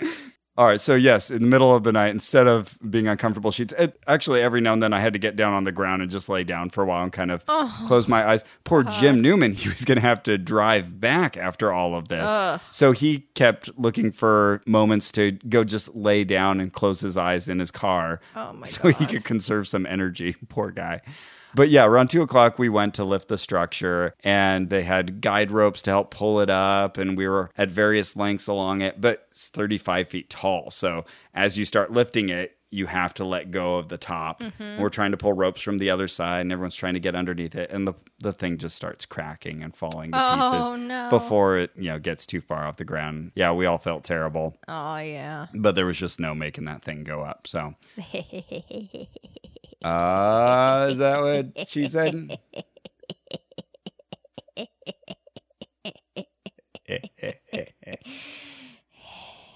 [laughs] All right, so yes, in the middle of the night, instead of being on comfortable sheets, it, actually every now and then I had to get down on the ground and just lay down for a while and kind of Oh, close my eyes. Poor uh-huh. Jim Newman, [laughs] he was going to have to drive back after all of this. Ugh. So he kept looking for moments to go just lay down and close his eyes in his car Oh my [laughs] so he could conserve some energy. Poor guy. But yeah, around two o'clock, we went to lift the structure and they had guide ropes to help pull it up. And we were at various lengths along it, but it's 35 feet tall. So as you start lifting it, you have to let go of the top. Mm-hmm. We're trying to pull ropes from the other side, and everyone's trying to get underneath it, and the the thing just starts cracking and falling to Oh, pieces no. before it you know gets too far off the ground. Yeah, we all felt terrible, Oh, yeah. but there was just no making that thing go up. So, [laughs] uh, is that what she said?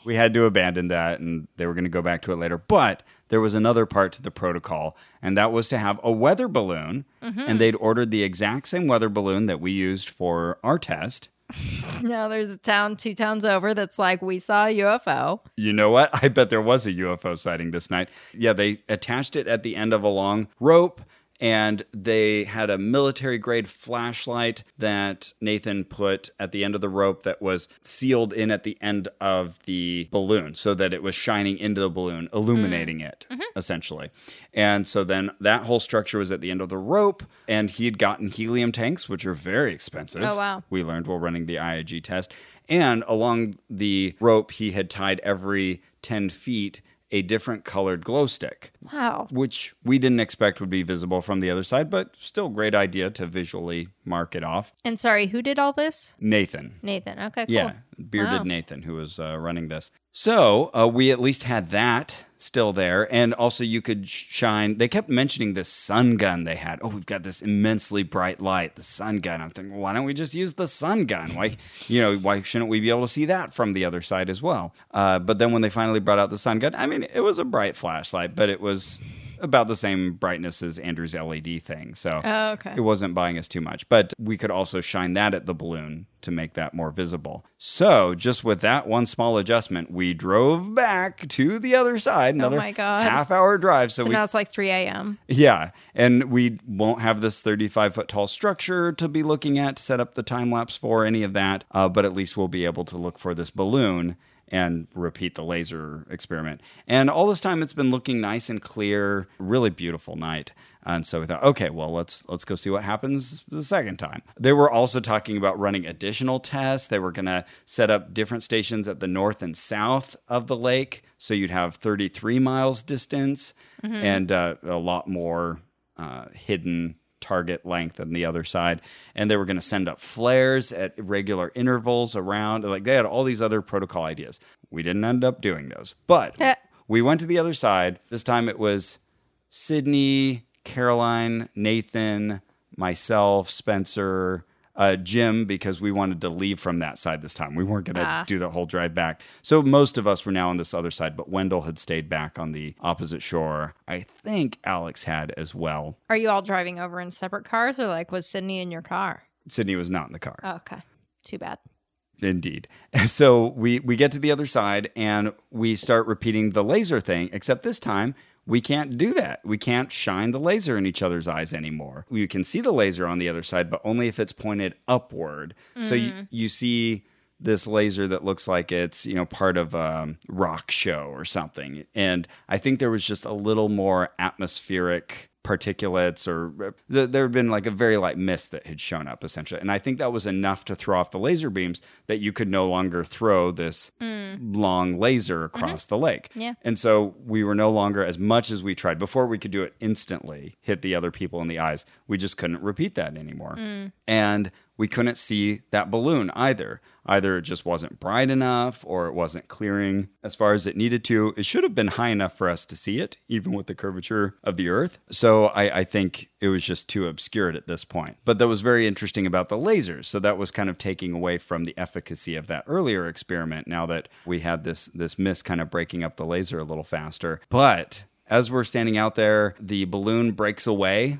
we had to abandon that and they were going to go back to it later. But there was another part to the protocol, and that was to have a weather balloon. And they'd ordered the exact same weather balloon that we used for our test. [laughs] now there's a town two towns over that's like, we saw a UFO. You know what? [laughs] I bet there was a UFO sighting this night. Yeah, they attached it at the end of a long rope. And they had a military grade flashlight that Nathan put at the end of the rope that was sealed in at the end of the balloon so that it was shining into the balloon, illuminating it, mm-hmm. essentially. And so then that whole structure was at the end of the rope. And he had gotten helium tanks, which are very expensive. Oh, wow. We learned while running the IIG test. And along the rope, he had tied every 10 feet a different colored glow stick, Wow. which we didn't expect would be visible from the other side, but still great idea to visually mark it off. And sorry, who did all this? Nathan. Nathan. Okay, cool. Yeah, bearded Wow. Nathan, who was uh, running this. So uh, we at least had that still there. And also, you could shine. They kept mentioning this sun gun they had. Oh, we've got this immensely bright light, the sun gun. I'm thinking, why don't we just use the sun gun? Why, you know, why shouldn't we be able to see that from the other side as well? Uh, but then when they finally brought out the sun gun, I mean, it was a bright flashlight, but it was about the same brightness as Andrew's LED thing. So Oh, okay. it wasn't buying us too much. But we could also shine that at the balloon to make that more visible. So just with that one small adjustment, we drove back to the other side, another Oh my God. half hour drive. So, So we now it's like 3 a.m. yeah, and we won't have this 35 foot tall structure to be looking at to set up the time lapse for any of that. Uh, but at least we'll be able to look for this balloon and repeat the laser experiment. And all this time, it's been looking nice and clear, really beautiful night. And so we thought, okay, well, let's let's go see what happens the second time. They were also talking about running additional tests. They were going to set up different stations at the north and south of the lake, so you'd have 33 miles distance and uh, a lot more uh, hidden target length on the other side. And they were going to send up flares at regular intervals around. Like they had all these other protocol ideas. We didn't end up doing those, but Eh. we went to the other side. This time it was Sydney, Caroline, Nathan, myself, Spencer, uh, Jim, because we wanted to leave from that side this time. We weren't going to Ah. do the whole drive back. So most of us were now on this other side, but Wendell had stayed back on the opposite shore. I think Alex had as well. Are you all driving over in separate cars or like was Sydney in your car? Sydney was not in the car. Oh, okay. Too bad. Indeed. [laughs] So we we get to the other side and we start repeating the laser thing, except this time we can't do that. We can't shine the laser in each other's eyes anymore. You can see the laser on the other side, but only if it's pointed upward. So you, mm. you see this laser that looks like it's you know part of a um, rock show or something. And i think there was just a little more atmospheric particulates or uh, th- there had been like a very light mist that had shown up essentially. And i think that was enough to throw off the laser beams that you could no longer throw this mm. long laser mm-hmm. across the lake. Yeah. and so we were no longer as much as we tried before we could do it instantly hit the other people in the eyes we just couldn't repeat that anymore. Mm. And we couldn't see that balloon either. Either it just wasn't bright enough or it wasn't clearing as far as it needed to. It should have been high enough for us to see it, even with the curvature of the Earth. So I, I think it was just too obscured at this point. But that was very interesting about the lasers. So that was kind of taking away from the efficacy of that earlier experiment now that we had this, this mist kind of breaking up the laser a little faster. But as we're standing out there, the balloon breaks away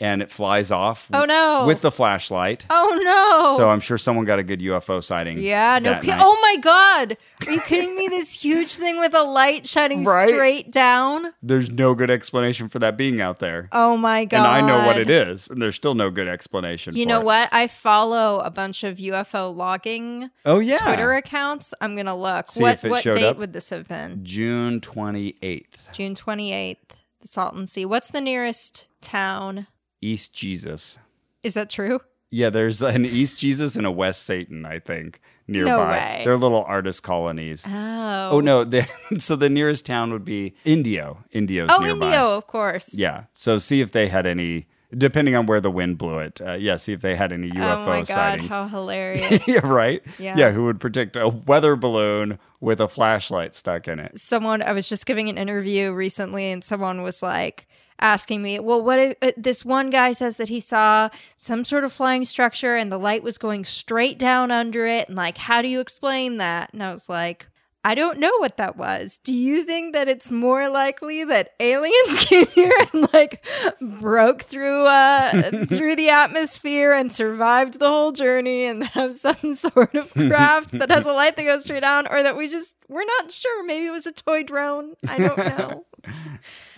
and it flies off. Oh, no. With the flashlight. Oh no! So I'm sure someone got a good UFO sighting. yeah, no. Ki- oh my god! Are you kidding me? This huge thing with a light shining [laughs] Right? straight down. There's no good explanation for that being out there. Oh my god! and I know what it is, and there's still no good explanation. You know it. what? I follow a bunch of UFO logging Oh yeah, Twitter accounts. I'm gonna look. See what what date up. would this have been? June 28th, June 28th. The Salton Sea. What's the nearest town? East Jesus. Is that true? Yeah, there's an East Jesus and a West Satan, I think, nearby. way. They're little artist colonies. Oh. Oh no, [laughs] so the nearest town would be Indio. Indio's Oh, nearby. Indio, of course. Yeah. So see if they had any, depending on where the wind blew it. Uh, yeah, see if they had any UFO sightings. oh my god, sightings. how [laughs] hilarious. yeah, right. Yeah. Yeah. who would predict a weather balloon with a flashlight stuck in it? someone I was just giving an interview recently and someone was like asking me, "Well, what if uh, this one guy says that he saw some sort of flying structure and the light was going straight down under it and like how do you explain that?" And I was like, I don't know what that was. Do you think that it's more likely that aliens [laughs] came here and like broke through uh [laughs] through the atmosphere and survived the whole journey and have some [laughs] sort of craft that has a light that goes straight down or that we just we're not sure. Maybe it was a toy drone. I don't know.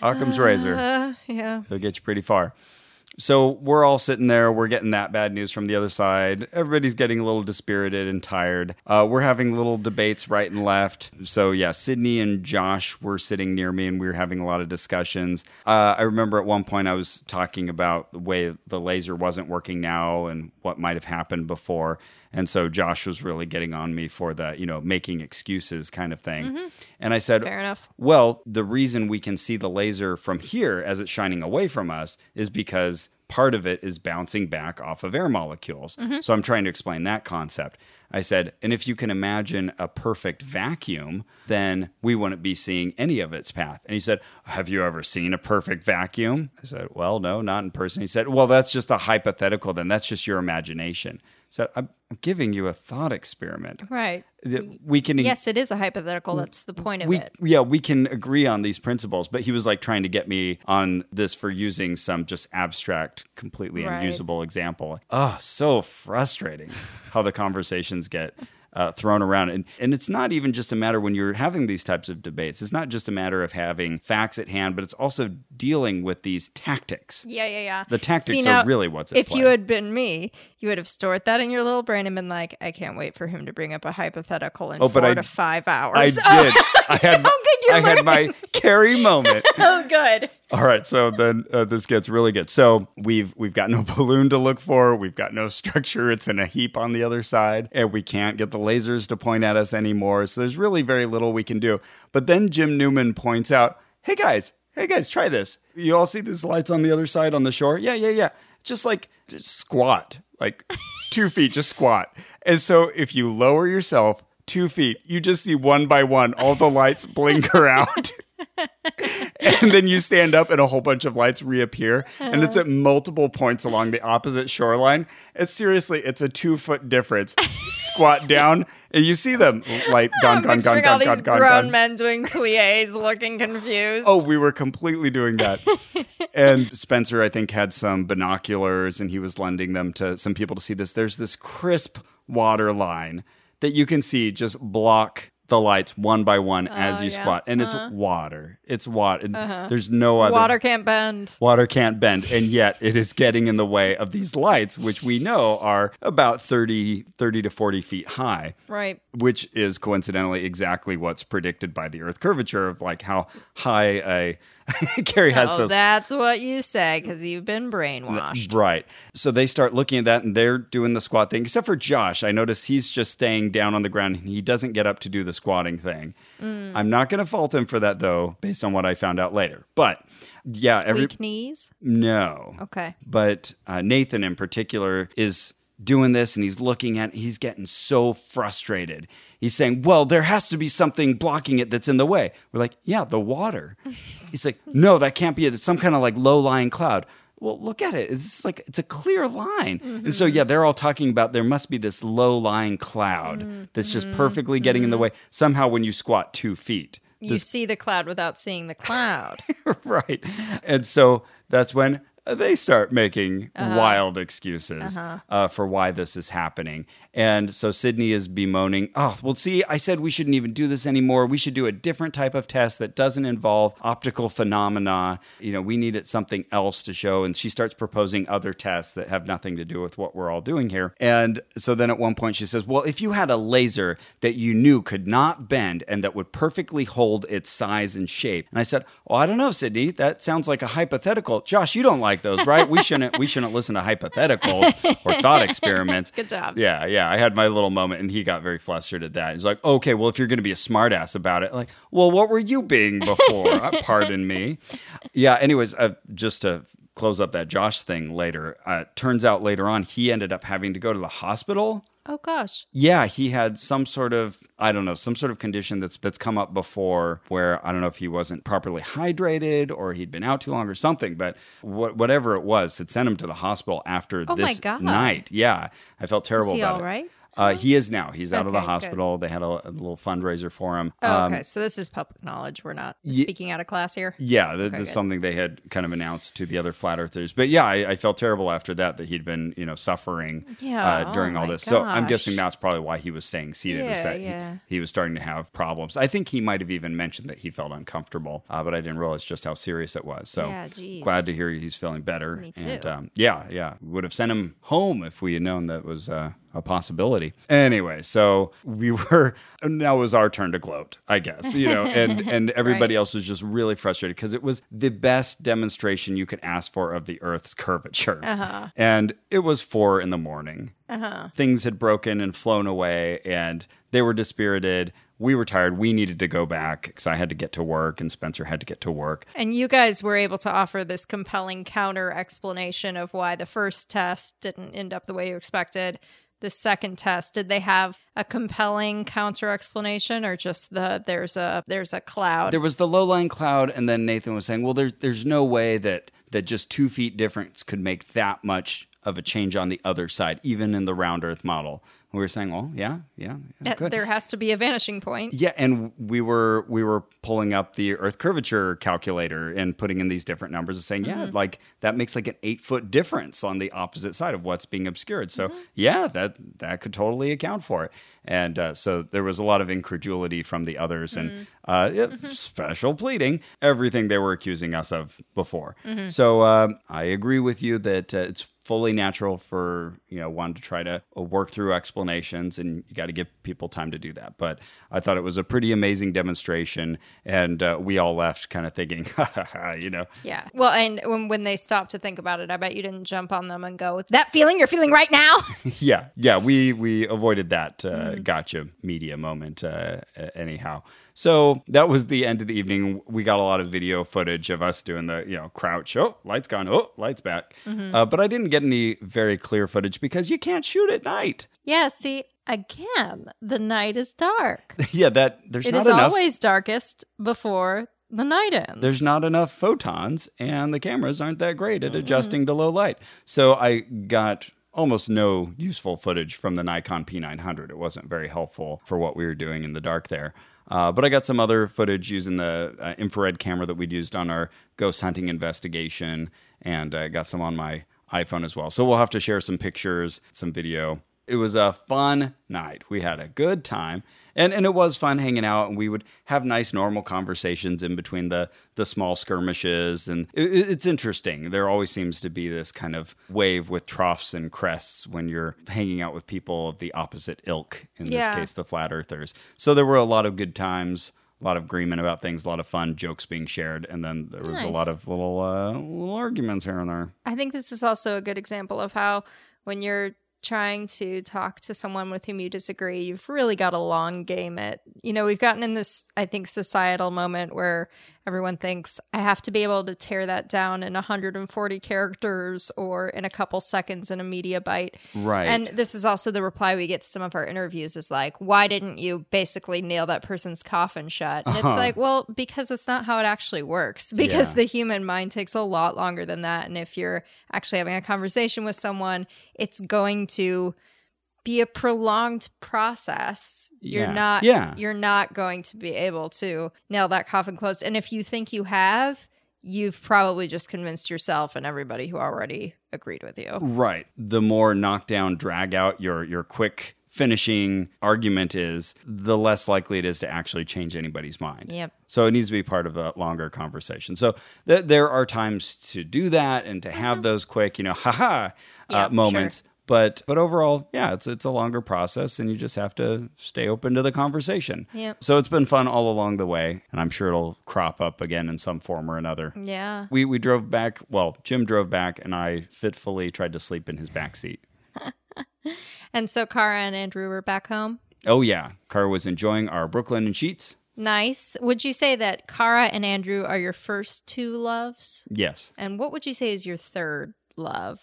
Occam's razor. Uh, yeah. He'll get you pretty far. So we're all sitting there. We're getting that bad news from the other side. Everybody's getting a little dispirited and tired. Uh, we're having little debates right and left. So yeah, Sydney and Josh were sitting near me, and we were having a lot of discussions. Uh, I remember at one point I was talking about the way the laser wasn't working now and what might have happened before. And so Josh was really getting on me for the, you know, making excuses kind of thing. Mm-hmm. And I said, Fair enough. well, the reason we can see the laser from here as it's shining away from us is because part of it is bouncing back off of air molecules. Mm-hmm. So I'm trying to explain that concept. I said, and if you can imagine a perfect vacuum, then we wouldn't be seeing any of its path. And he said, Have you ever seen a perfect vacuum? I said, Well, no, not in person. He said, Well, that's just a hypothetical, then that's just your imagination. Said, I'm I'm giving you a thought experiment. Right. We can Yes, it is a hypothetical. That's the point of we it. yeah we can agree on these principles but he was like trying to get me on this for using some just abstract completely Right. unusable example oh so frustrating how the conversations get uh, thrown around and and it's not even just a matter when you're having these types of debates it's not just a matter of having facts at hand but it's also dealing with these tactics Yeah, yeah, yeah. the tactics See, now, are really what's at If play. you had been me, you would have stored that in your little brain and been like, I can't wait for him to bring up a hypothetical in Oh, four I- to five hours. I [laughs] did. I had. Oh, good, you're I had my Carrie moment. [laughs] Oh, good. All right, so then uh, this gets really good. So we've we've got no [laughs] balloon to look for. We've got no structure. It's in a heap on the other side, and we can't get the lasers to point at us anymore. So there's really very little we can do. But then Jim Newman points out, "Hey guys, hey guys, try this. You all see these lights on the other side on the shore? Yeah, yeah, yeah. Just like just squat, like [laughs] two feet, just squat. And so if you lower yourself." Two feet, you just see one by one all the lights [laughs] blinker out. [laughs] [laughs] and then you stand up and a whole bunch of lights reappear and it's at multiple points along the opposite shoreline it's seriously it's a two foot difference [laughs] squat down and you see them light gone gone gone gone gone these gone grown gone men doing plies, looking confused. Oh, we were completely doing that. [laughs] and Spencer, I think, had some binoculars and he was lending them to some people to see this. There's this crisp water line that you can see just block the lights one by one oh, as Oh, you yeah. squat. And it's uh-huh. water. It's water. Uh-huh. There's no other Water can't bend. Water can't bend, and yet it is getting in the way of these lights, which we know are about 30, 30 to 40 feet high Right. which is coincidentally exactly what's predicted by the Earth curvature of like how high a [laughs] Carrie has Oh, this. that's what you say because you've been brainwashed. Right. So they start looking at that and they're doing the squat thing, except for Josh. I notice he's just staying down on the ground and he doesn't get up to do the squatting thing. Mm. I'm not going to fault him for that though, based on what I found out later. But yeah, every. Weak knees. No. Okay. But uh, Nathan in particular is doing this and he's looking at he's getting so frustrated. He's saying, "Well, there has to be something blocking it that's in the way." We're like, "Yeah, the water." [laughs] he's like, "No, that can't be it. It's some kind of like low-lying cloud." Well, look at it. It's like it's a clear line. Mm-hmm. And so yeah, they're all talking about there must be this low-lying cloud mm-hmm. that's just perfectly getting in the mm-hmm. way. Somehow when you squat 2 feet, you this... see the cloud without seeing the cloud. [laughs] right. And so that's when they start making uh-huh. wild excuses uh-huh. uh, for why this is happening. And so Sydney is bemoaning, oh, well, see, I said we shouldn't even do this anymore. We should do a different type of test that doesn't involve optical phenomena. You know, we needed something else to show. And she starts proposing other tests that have nothing to do with what we're all doing here. And so then at one point she says, well, if you had a laser that you knew could not bend and that would perfectly hold its size and shape. And I said, well, I don't know, Sydney. That sounds like a hypothetical. Josh, you don't like those, right? we shouldn't we shouldn't listen to hypotheticals or thought [laughs] experiments. Good job. Yeah, yeah. I had my little moment, and he got very flustered at that. He's like, "Okay, well, if you're going to be a smartass about it, like, well, what were you being before? Uh, pardon me." Yeah. Anyways, uh, just to close up that Josh thing later. Uh, turns out later on, he ended up having to go to the hospital Oh gosh. Yeah, he had some sort of I don't know, some sort of condition that's that's come up before where I don't know if he wasn't properly hydrated or he'd been out too long or something, but wh- whatever it was, it sent him to the hospital after oh this night. Yeah, I felt terrible Is he about all it. right? Uh, he is now. He's out of the hospital. Good. They had a, a, little fundraiser for him. Oh, okay. Um, so this is public knowledge. We're not y- speaking out of class here. Yeah, th- okay, this is something they had kind of announced to the other flat earthers. But yeah, I, I felt terrible after that that he'd been you know suffering yeah, uh, during oh all this. Gosh. So I'm guessing that's probably why he was staying seated. Yeah, that yeah. He, he, was starting to have problems. I think he might have even mentioned that he felt uncomfortable, uh, but I didn't realize just how serious it was. So yeah, glad to hear he's feeling better. Me too. And um, yeah, yeah, would have sent him home if we had known that was uh, a possibility. Anyway, so we [laughs] were now it was our turn to gloat, I guess, you know, and [laughs] and everybody right. else was just really frustrated because it was the best demonstration you could ask for of the Earth's curvature, uh-huh. and it was four in the morning. Uh-huh. Things had broken and flown away, and they were dispirited we were tired. We needed to go back because I had to get to work and Spencer had to get to work. And you guys were able to offer this compelling counter explanation of why the first test didn't end up the way you expected the second test. Did they have a compelling counter explanation or just the there's a there's a cloud? There was the low lying cloud and then nathan was saying well there's there's no way that that just two feet difference could make that much of a change on the other side even in the round earth model we were saying, well, yeah, yeah, yeah there has to be a vanishing point. Yeah, and we were we were pulling up the Earth curvature calculator and putting in these different numbers and saying, yeah, mm-hmm. like that makes like an eight foot difference on the opposite side of what's being obscured. So mm-hmm. yeah, that that could totally account for it. And uh, so there was a lot of incredulity from the others mm-hmm. and uh, mm-hmm. special pleading, everything they were accusing us of before. Mm-hmm. So um, I agree with you that uh, it's fully natural for you know one to try to uh, work through explanations and you got to give people time to do that but i thought it was a pretty amazing demonstration and uh, we all left kind of thinking [laughs] you know yeah well and when, when they stopped to think about it i bet you didn't jump on them and go that feeling you're feeling right now [laughs] [laughs] yeah yeah we we avoided that uh, mm-hmm. gotcha media moment uh, anyhow so that was the end of the evening. We got a lot of video footage of us doing the, you know, crouch. Oh, lights gone. Oh, lights back. Mm-hmm. Uh, but I didn't get any very clear footage because you can't shoot at night. Yeah. See, again, the night is dark. [laughs] yeah, that there's it not is enough. always darkest before the night ends. There's not enough photons, and the cameras aren't that great at mm-hmm. adjusting to low light. So I got almost no useful footage from the Nikon P900. It wasn't very helpful for what we were doing in the dark there. Uh, but I got some other footage using the uh, infrared camera that we'd used on our ghost hunting investigation, and I uh, got some on my iPhone as well. So we'll have to share some pictures, some video it was a fun night. We had a good time. And and it was fun hanging out and we would have nice normal conversations in between the the small skirmishes and it, it's interesting. There always seems to be this kind of wave with troughs and crests when you're hanging out with people of the opposite ilk, in yeah. this case the flat earthers. So there were a lot of good times a lot of agreement about things, a lot of fun jokes being shared, and then there was nice. a lot of little uh, little arguments here and there. I think this is also a good example of how when you're trying to talk to someone with whom you disagree, you've really got a long game it. You know, we've gotten in this, I think, societal moment where everyone thinks I have to be able to tear that down in 140 characters or in a couple seconds in a media bite. Right. And this is also the reply we get to some of our interviews is like, why didn't you basically nail that person's coffin shut? And it's Uh-huh. like, well, because that's not how it actually works. Because Yeah. the human mind takes a lot longer than that. And if you're actually having a conversation with someone, it's going to be a prolonged process. You're Yeah. not Yeah. you're not going to be able to nail that coffin closed. And if you think you have, you've probably just convinced yourself and everybody who already agreed with you. Right. The more knockdown, drag out your your quick finishing argument is, the less likely it is to actually change anybody's mind. Yep. So it needs to be part of a longer conversation. So th- there are times to do that and to have those quick, you know, haha uh, moments. But but overall, yeah, it's it's a longer process, and you just have to stay open to the conversation. Yep. So it's been fun all along the way, and I'm sure it'll crop up again in some form or another. Yeah. We we drove back. Well, Jim drove back, and I fitfully tried to sleep in his back seat. [laughs] And so Cara and Andrew were back home. Oh yeah, Car was enjoying our Brooklinen sheets. Nice. Would you say that Cara and Andrew are your first two loves? Yes. And what would you say is your third love?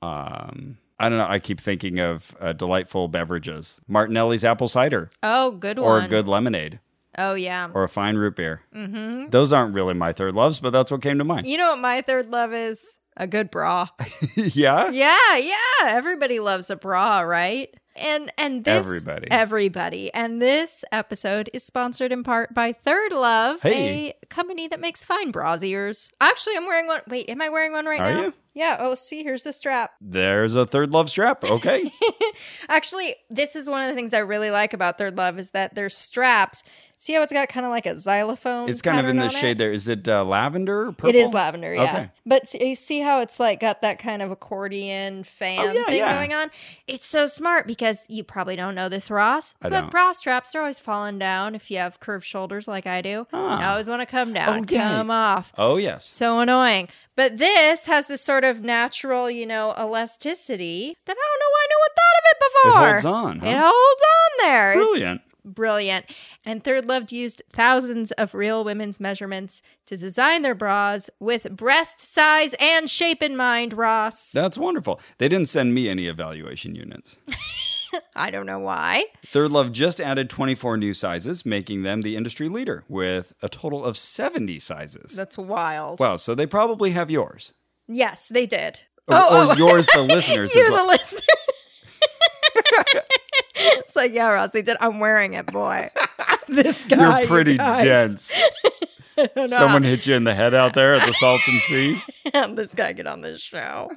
Um, I don't know. I keep thinking of uh, delightful beverages: Martinelli's apple cider, Oh, good one. or a good lemonade, Oh, yeah. or a fine root beer. Mm-hmm. Those aren't really my third loves, but that's what came to mind. You know what my third love is? A good bra. [laughs] yeah. Yeah, yeah. Everybody loves a bra, right? And and this Everybody. everybody. And this episode is sponsored in part by Third Love, Hey. Company that makes fine bras ears. Actually, I'm wearing one. Wait, am I wearing one right Are now? you? Yeah. Oh, see, here's the strap. There's a third love strap. Okay. [laughs] Actually, this is one of the things I really like about Third Love is that their straps. See how it's got kind of like a xylophone. it's kind of in the shade it? there. Is it uh, lavender? Or purple? It is lavender, yeah. Okay. But see, you see how it's like got that kind of accordion fan Oh, yeah, thing yeah. going on? It's so smart because you probably don't know this, Ross. I but don't. bra straps are always falling down if you have curved shoulders like I do. Ah. You always want to come down, Oh, come off. Oh yes. So annoying. But this has this sort of natural, you know, elasticity that I don't know why no one thought of it before. It holds on. It holds on there. It's Brilliant. brilliant. And Third Loved used thousands of real women's measurements to design their bras with breast size and shape in mind, Ross. That's wonderful. They didn't send me any evaluation units. [laughs] [laughs] I don't know why. Third Love just added 24 new sizes, making them the industry leader with a total of 70 sizes. That's wild. Wow, so they probably have yours. yes, they did. Or, oh, or oh. yours, the [laughs] listeners. you, as well. the listener. [laughs] it's like, yeah, Ross, they did. I'm wearing it, boy. this guy. You're pretty you dense. I don't know Someone hit you in the head out there at the Salton Sea. this guy get on this show.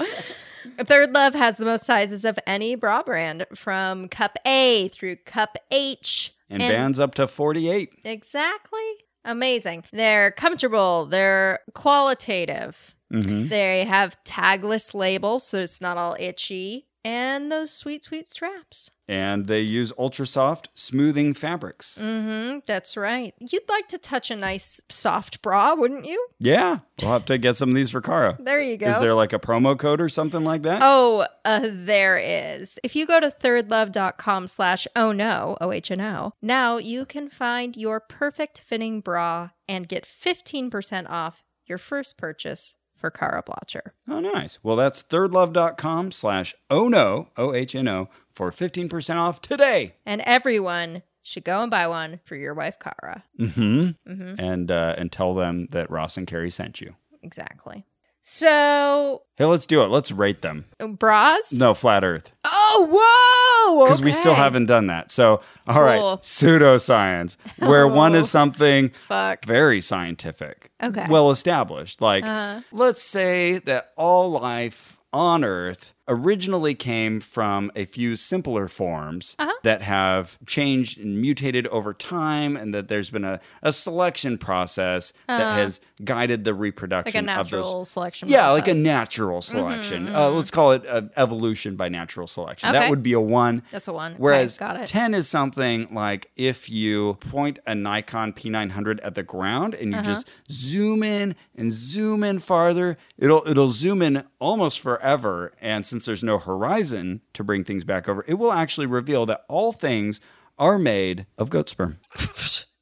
Third Love has the most sizes of any bra brand, from cup A through cup H. And, bands up to 48. Exactly. Amazing. They're comfortable. They're qualitative. Mm-hmm. They have tagless labels, so it's not all itchy. And those sweet, sweet straps. And they use ultra soft smoothing fabrics. Mm-hmm. That's right. You'd like to touch a nice soft bra, wouldn't you? Yeah, we'll have to get some of these for Cara. There you go. Is there like a promo code or something like that? Oh, uh, there is. If you go to thirdlove.com slash oh no, O-H-N-O, now you can find your perfect fitting bra and get 15% off your first purchase for Cara Blocher. Oh, nice. Well, that's thirdlove.com slash oh no, O H N O, for 15% off today. And everyone should go and buy one for your wife, Cara. Mm-hmm. And, uh, and tell them that Ross and Carrie sent you. Exactly. So, Hey, let's do it. Let's rate them. bras? No, flat Earth. Oh, whoa! Because we still haven't done that. So, all right, Cool. pseudoscience, where [laughs] one Oh. is something Fuck. very scientific, Okay. well established. Like, Uh-huh. let's say that all life on Earth originally came from a few simpler forms Uh-huh. that have changed and mutated over time, and that there's been a, a selection process that has guided the Uh-huh. Like reproduction a of those. natural selection. Yeah, like a process. Mm-hmm, natural selection. Uh, let's call it uh, evolution by natural selection. That would be a one. That's a one. Okay, Whereas got it. 10 is something like if you point a Nikon P900 at the ground and you Uh-huh. just zoom in and zoom in farther, it'll it'll zoom in almost forever. And since there's no horizon to bring things back over, it will actually reveal that all things are made of goat sperm.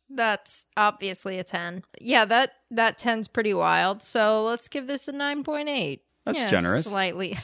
That's obviously a 10. Yeah, that that 10's pretty wild. So let's give this a 9.8. That's Yeah, generous. Slightly.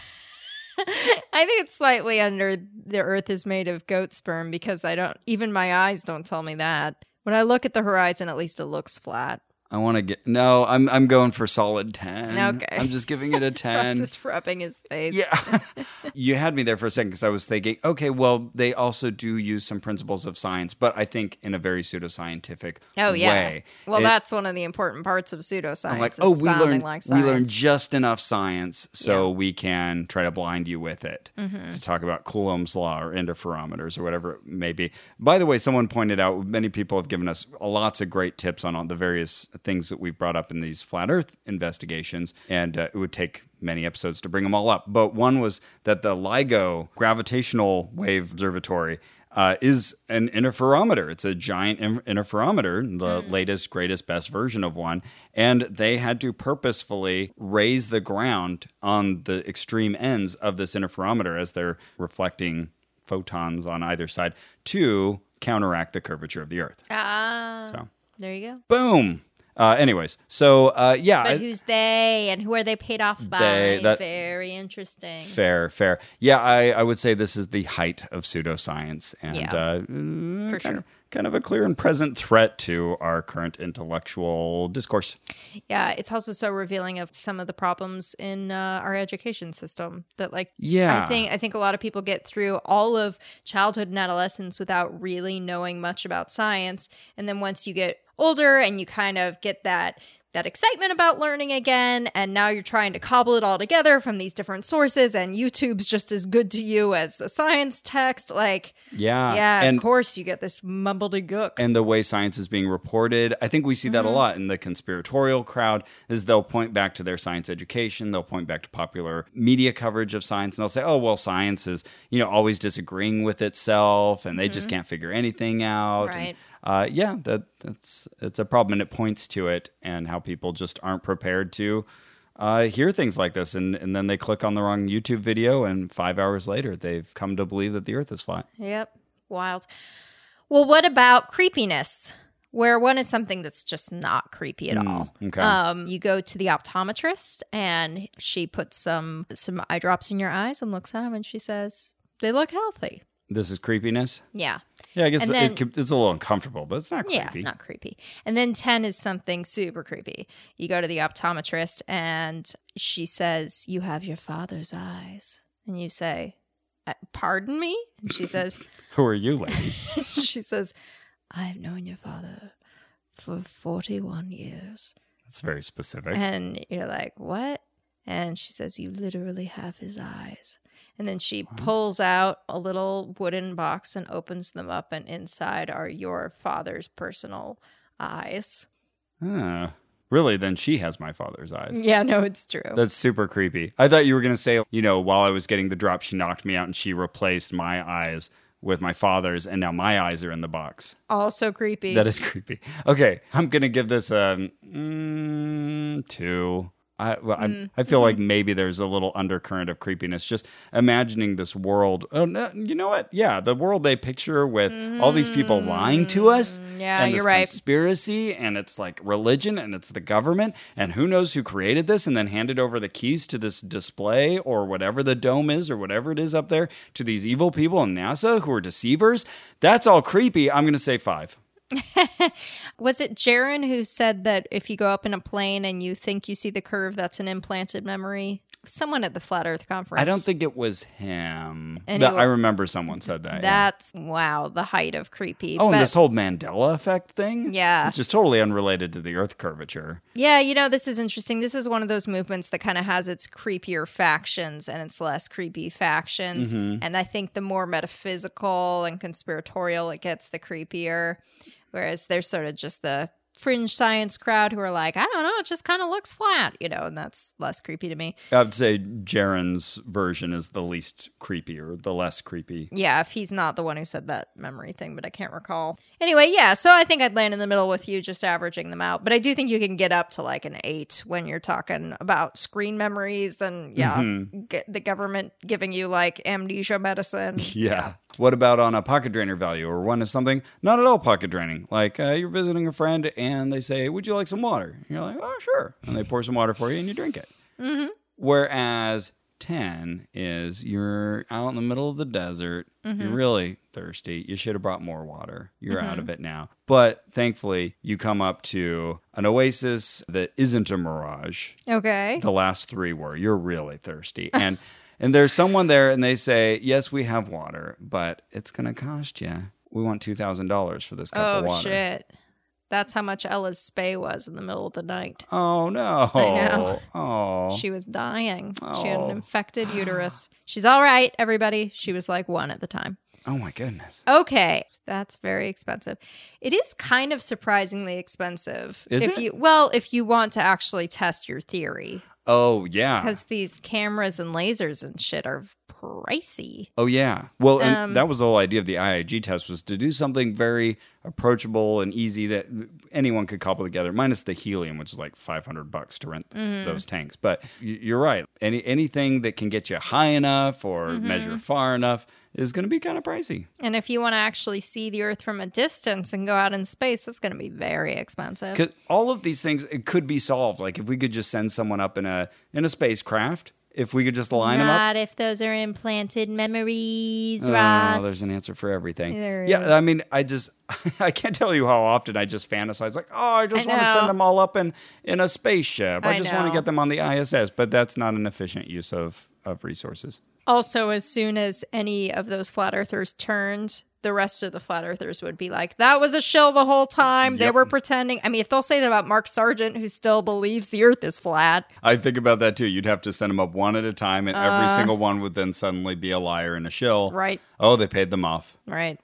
[laughs] I think it's slightly under the earth is made of goat sperm because I don't even my eyes don't tell me that. When I look at the horizon, at least it looks flat. I want to get no. I'm I'm going for solid ten. Okay. I'm just giving it a [laughs] ten. is rubbing his face. Yeah. [laughs] you had me there for a second because I was thinking, okay, well, they also do use some principles of science, but I think in a very pseudoscientific Oh yeah. way. Well, It- that's one of the important parts of pseudoscience. I'm like, oh, we learned like we learned just enough science so Yeah. Mm-hmm. we can try to blind you with it to talk about Coulomb's law or interferometers or whatever it may be. By the way, someone pointed out many people have given us lots of great tips on all the various things that we've brought up in these flat Earth investigations, and uh, it would take many episodes to bring them all up. But one was that the LIGO gravitational wave observatory uh, is an interferometer. It's a giant in- interferometer, the latest, greatest, best version of one. And they had to purposefully raise the ground on the extreme ends of this interferometer as they're reflecting photons on either side to counteract the curvature of the Earth. Ah, So, there you go. boom. Uh, anyways, so uh, yeah, But who's they and who are they paid off by? They- that- Very interesting. Fair, fair. Yeah, I, I would say this is the height of pseudoscience and Yeah. uh, For sure. of, kind of a clear and present threat to our current intellectual discourse. Yeah, it's also so revealing of some of the problems in uh, our education system that, like, Yeah. I think I think a lot of people get through all of childhood and adolescence without really knowing much about science, and then once you get older and you kind of get that that excitement about learning again and now you're trying to cobble it all together from these different sources and YouTube's just as good to you as a science text like Yeah. yeah and, of course you get this mumbledy-gook and the way science is being reported, I think we see that a Mm-hmm. lot in the conspiratorial crowd is they'll point back to their science education, they'll point back to popular media coverage of science and they'll say, "Oh, well, science is, you know, always disagreeing with itself and they just can't figure anything out." And, Mm-hmm. Right. Uh, yeah, that that's it's a problem and it points to it and how people just aren't prepared to uh, hear things like this and, and then they click on the wrong YouTube video and five hours later they've come to believe that the earth is flat. Yep. Wild. Well, what about creepiness? Where one is something that's just not creepy at all. okay. Um, you go to the optometrist and she puts some some eye drops in your eyes and looks at them and she says, "They look healthy." This is creepiness. Yeah. Yeah, I guess And it it's a little uncomfortable, but it's not Yeah, creepy. not creepy. And then 10 is something super creepy. You go to the optometrist and she says, You have your father's eyes. And you say, "Uh, Pardon me? And she [laughs] says, Who are you, lady? [laughs] she says, I've known your father for 41 years. That's very specific. And you're like, What? And she says, You literally have his eyes. And then she pulls out a little wooden box and opens them up, and inside are your father's personal eyes. Ah, really? Then she has my father's eyes. Yeah, no, it's true. That's super creepy. I thought you were going to say, you know, while I was getting the drop, she knocked me out and she replaced my eyes with my father's, and now my eyes are in the box. also creepy. That is creepy. Okay, I'm going to give this a mm, two. I, well, I, mm, I feel like mm-hmm. maybe there's a little undercurrent of creepiness. Just imagining this world. Oh, no, you know what? Yeah, the world they picture with all these people lying to us. Mm, yeah, and you're this right. Conspiracy, and it's like religion, and it's the government, and who knows who created this, and then handed over the keys to this display or whatever the dome is or whatever it is up there to these evil people in NASA who are deceivers. That's all creepy. I'm going to say five. [laughs] Was it Jeran who said that if you go up in a plane and you think you see the curve, that's an implanted memory? Someone at the Flat Earth Conference. I don't think it was him. Anyway, But I remember someone said that. yeah. That's, wow, the height of creepy. Oh, But- and this whole Mandela effect thing? Yeah. Which is totally unrelated to the Earth curvature. Yeah, you know, this is interesting. This is one of those movements that kind of has its creepier factions and its less creepy factions. Mm-hmm. And I think the more metaphysical and conspiratorial it gets, the creepier. Whereas there's sort of just the fringe science crowd who are like, I don't know, it just kind of looks flat, you know, and that's less creepy to me. I'd say Jeran's version is the least creepy or the less creepy. Yeah, if he's not the one who said that memory thing, but I can't recall. Anyway, yeah, so I think I'd land in the middle with you, just averaging them out. But I do think you can get up to like an eight when you're talking about screen memories and, yeah, Mm-hmm. the government giving you like amnesia medicine. [laughs] Yeah. What about on a pocket drainer value, or one is something not at all pocket draining? Like uh, you're visiting a friend and they say, "Would you like some water?" And you're like, "Oh, sure," and they pour some water for you and you drink it. Mm-hmm. Whereas 10 is you're out in the middle of the desert. Mm-hmm. You're really thirsty. You should have brought more water. You're out of it now. But thankfully, you come up to an oasis that isn't a mirage. Okay. The last three were. You're really thirsty. And and there's someone there and they say, "Yes, we have water, but it's going to cost you. We want $2,000 for this cup of oh, water. Oh shit. That's how much Ella's spay was in the middle of the night. Oh no. I know. Oh. She was dying. She had Oh. an infected uterus. She's all right, everybody. She was like one at the time. oh my goodness. Okay, that's very expensive. It is kind of surprisingly expensive. Is if it? you well, if you want to actually test your theory, Oh yeah. because these cameras and lasers and shit are pricey. Oh yeah. Well, and Um, that was the whole idea of the IIG test was to do something very approachable and easy that anyone could cobble together, minus the helium, which is like five hundred bucks to rent Mm-hmm. those tanks. But you're right. Any anything that can get you high enough or Mm-hmm. measure far enough is going to be kind of pricey. And if you want to actually see the Earth from a distance and go out in space, that's going to be very expensive. All of these things it could be solved. Like if we could just send someone up in a in a spacecraft, if we could just line them up. Not if those are implanted memories, Oh, Ross. there's an answer for everything. There yeah, is. I mean, I just [laughs] I can't tell you how often I just fantasize like, oh, I just I want to send them all up in in a spaceship. I, I just want to get them on the ISS, but that's not an efficient use of of resources. Also, as soon as any of those flat earthers turned, the rest of the flat earthers would be like, that was a shill the whole time. They were pretending. I mean, if they'll say that about Mark Sargent, who still believes the earth is flat, I think about that too. You'd have to send them up one at a time, and every single one would then suddenly be a liar and a shill. Uh. right? Oh, they paid them off. Right.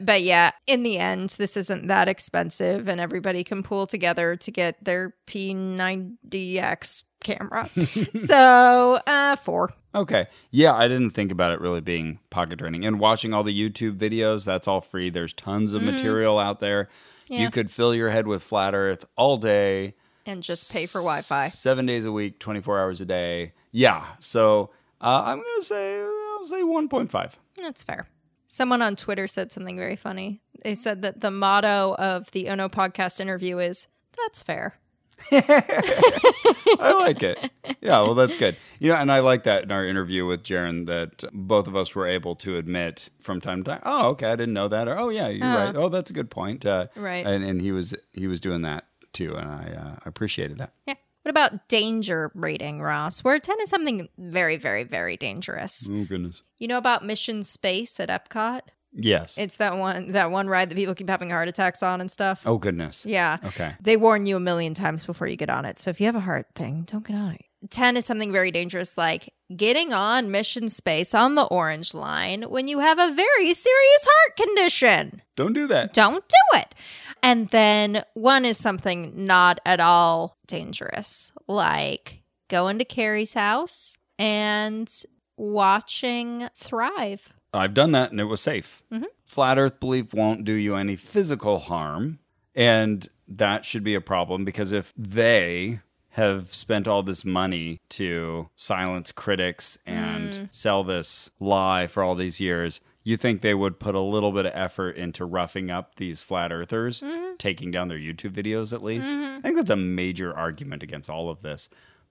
But yeah, in the end, this isn't that expensive, and everybody can pool together to get their P90X camera. [laughs] so, uh, four. Okay. Yeah, I didn't think about it really being pocket draining. And watching all the YouTube videos, that's all free. There's tons of material out there. Yeah. You could fill your head with flat earth all day. And just pay for Wi Fi. Seven days a week, 24 hours a day. Yeah. So uh, I'm going to say, I'll say 1.5. That's fair. Someone on Twitter said something very funny. They said that the motto of the Ono podcast interview is, that's fair. [laughs] I like it. Yeah, well, that's good. You know, and I like that in our interview with Jeran that both of us were able to admit from time to time. Oh, okay, I didn't know that. Or oh, yeah, you're Uh-huh. right. Oh, that's a good point. Uh, Right. And and he was he was doing that too, and I uh, appreciated that. Yeah. What about danger rating, Ross? Where 10 is something very, very, very dangerous. Oh goodness. You know about Mission Space at Epcot? Yes. It's that one that one ride that people keep having heart attacks on and stuff. oh goodness. Yeah. Okay. They warn you a million times before you get on it. So if you have a heart thing, don't get on it. 10 is something very dangerous, like getting on mission space on the orange line when you have a very serious heart condition. Don't do that. Don't do it. And then one is something not at all dangerous, like going to Carrie's house and watching Thrive. I've done that, and it was safe. Mm-hmm. Flat Earth belief won't do you any physical harm, and that should be a problem because if they have spent all this money to silence critics and Mm. sell this lie for all these years, you think they would put a little bit of effort into roughing up these flat earthers, Mm-hmm. taking down their YouTube videos at least? I think that's a major argument against all of this.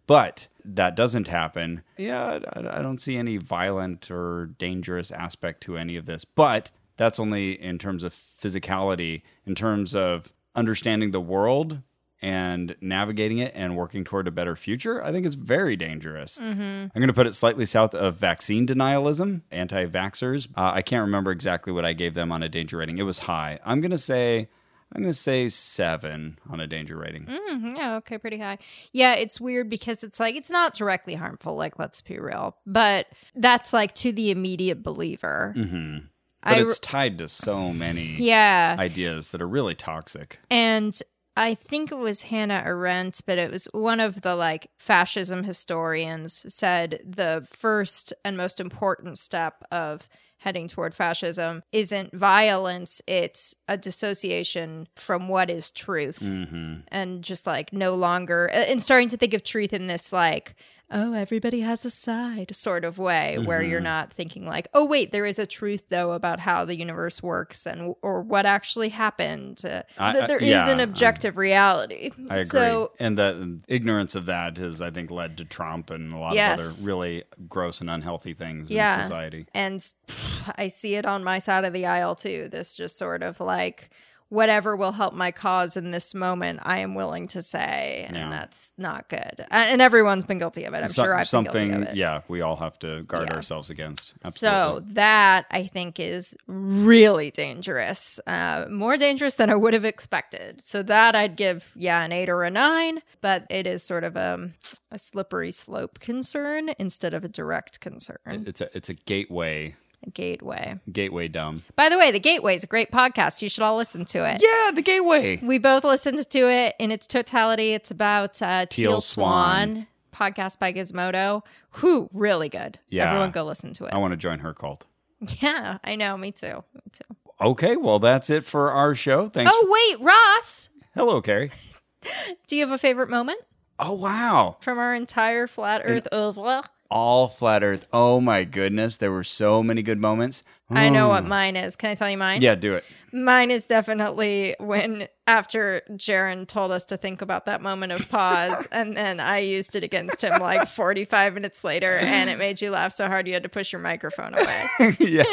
But that doesn't happen. Yeah, I, I don't see any violent or dangerous aspect to any of this. But that's only in terms of physicality, in terms of understanding the world and navigating it and working toward a better future. I think it's very dangerous. I'm going to put it slightly south of vaccine denialism, anti vaxxers. Uh, I can't remember exactly what I gave them on a danger rating. It was high. I'm going to say. I'm going to say seven on a danger rating. Mhm, yeah, okay, pretty high. Yeah, it's weird because it's like it's not directly harmful, like let's be real, but that's like to the immediate believer. hmm But re- it's tied to so many Yeah, ideas that are really toxic. and I think it was Hannah Arendt, but it was one of the like fascism historians said the first and most important step of heading toward fascism isn't violence, it's a dissociation from what is truth. hmm and just like no longer and starting to think of truth in this like oh, everybody has a side sort of way where you're Mm-hmm. not thinking like, oh, wait, there is a truth though about how the universe works and or what actually happened. Uh, I- that I- there is yeah, an I- objective reality. I agree. So and the ignorance of that has, I think, led to Trump and a lot Yes. of other really gross and unhealthy things in society. and pff, [sighs] I see it on my side of the aisle too. This just sort of like whatever will help my cause in this moment, I am willing to say, and Yeah. that's not good. And everyone's been guilty of it. I'm So- sure I've been something, guilty of it. yeah, we all have to guard Yeah. ourselves against. So that I think is really dangerous, uh, more dangerous than I would have expected. So that I'd give yeah an eight or a nine, but it is sort of a, a slippery slope concern instead of a direct concern. it's a it's a gateway gateway. gateway dumb. By the way, the Gateway is a great podcast. You should all listen to it. Yeah, the gateway. We both listened to it in its totality. It's about uh, Teal, Teal Swan. podcast by Gizmodo. Who really good. Yeah. Everyone go listen to it. I want to join her cult. yeah, I know. Me too. Me too. Okay, well that's it for our show. Thanks. Oh wait, Ross, Hello, Carrie. [laughs] do you have a favorite moment Oh wow. from our entire flat Earth oeuvre? All flat Earth. Oh my goodness, there were so many good moments. I know what hmm. mine is. Can I tell you mine? Yeah, do it. Mine is definitely when after Jeran told us to think about that moment of pause, [laughs] and then I used it against him like 45 minutes later, and it made you laugh so hard you had to push your microphone away. [laughs] yeah.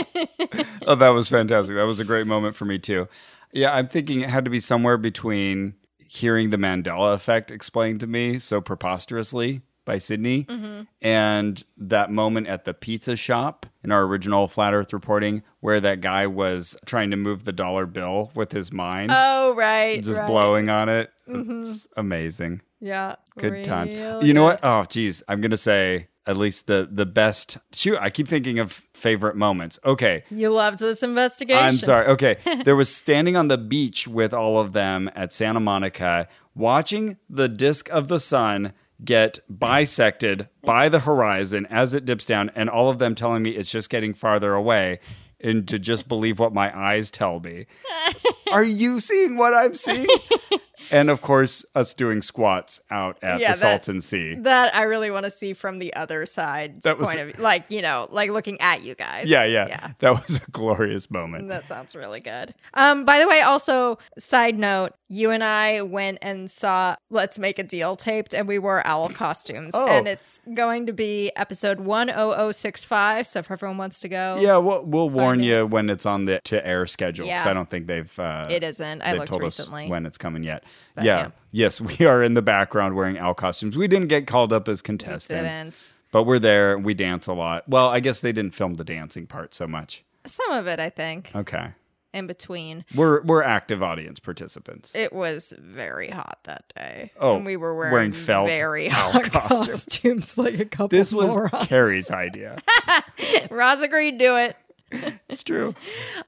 Oh, that was fantastic. That was a great moment for me too. Yeah, I'm thinking it had to be somewhere between hearing the Mandela effect explained to me so preposterously by Sydney mm-hmm. and that moment at the pizza shop in our original Flat Earth reporting where that guy was trying to move the dollar bill with his mind, Oh, right. just right. blowing on it. Mm-hmm. It's amazing. Yeah. Good time. You know what? Oh, geez. I'm gonna say at least the the best. Shoot, I keep thinking of favorite moments. Okay, You loved this investigation. I'm sorry. Okay, [laughs] there was standing on the beach with all of them at Santa Monica, watching the disk of the sun get bisected by the horizon as it dips down, and all of them telling me it's just getting farther away. And to just believe what my eyes tell me. [laughs] Are you seeing what I'm seeing? And of course, us doing squats out at Yeah, the that- Salton Sea. That I really want to see from the other side That was- point of view. Like, you know, like looking at you guys. Yeah, yeah, Yeah. That was a glorious moment. That sounds really good. Um, by the way, also, side note, you and I went and saw Let's Make a Deal taped and we wore owl costumes. Oh. And it's going to be episode 10065. So if everyone wants to go, Yeah, we'll, we'll warn it. you when it's on the to air schedule because Yeah. I don't think they've. Uh, It isn't. I looked told recently. us when it's coming yet. But, yeah. yeah. Yes, we are in the background wearing owl costumes. We didn't get called up as contestants, but we're there. We dance a lot. Well, I guess they didn't film the dancing part so much. Some of it, I think, Okay, in between. we're we're active audience participants. It was very hot that day. Oh, and we were wearing, wearing felt very owl hot costumes. costumes. [laughs] like a couple. this was morons. Carrie's idea. [laughs] Ross agreed to do it. [laughs] It's true.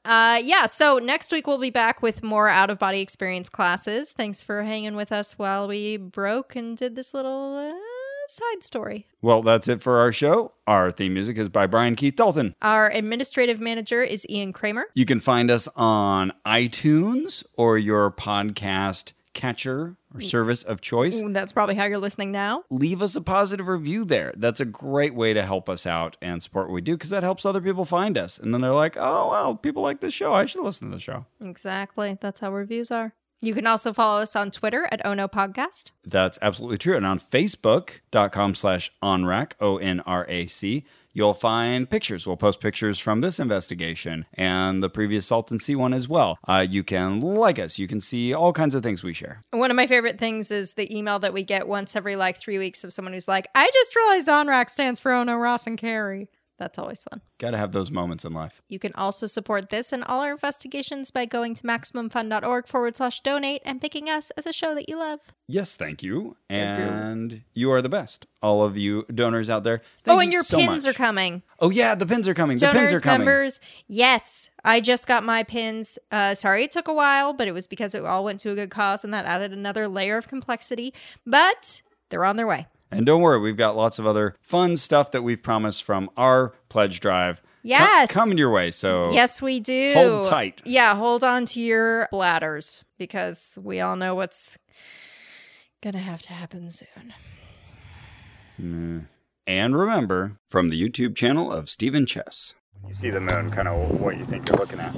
Uh, yeah. So next week we'll be back with more out of body experience classes. Thanks for hanging with us while we broke and did this little uh, side story. Well, that's it for our show. Our theme music is by Brian Keith Dalton. Our administrative manager is Ian Kramer. You can find us on iTunes or your podcast catcher or mm. service of choice. Mm, that's probably how you're listening now. Leave us a positive review there. That's a great way to help us out and support what we do because that helps other people find us. And then they're like, oh, well, people like this show. I should listen to the show. Exactly. That's how reviews are. You can also follow us on Twitter at Ono Podcast. That's absolutely true. And on Facebook.com slash ONRAC, O N R A C, you'll find pictures. We'll post pictures from this investigation and the previous Salton Sea one as well. Uh, you can like us. You can see all kinds of things we share. One of my favorite things is the email that we get once every like three weeks of someone who's like, I just realized ONRAC stands for Ono, Ross, and Carrie. That's always fun. Got to have those moments in life. You can also support this and all our investigations by going to MaximumFun.org forward slash donate and picking us as a show that you love. Yes, thank you. Thank you. And you are the best. All of you donors out there. oh, thank and you your so pins much. are coming. Oh, yeah, the pins are coming. the pins are coming. members, yes. I just got my pins. Uh, sorry it took a while, but it was because it all went to a good cause and that added another layer of complexity. But they're on their way. And don't worry, we've got lots of other fun stuff that we've promised from our pledge drive. co- Yes. coming your way. So Yes, we do. Hold tight. Yeah, hold on to your bladders because we all know what's gonna have to happen soon. Mm, And remember, from the YouTube channel of Stephen Chess. You see the moon, kind of what you think you're looking at.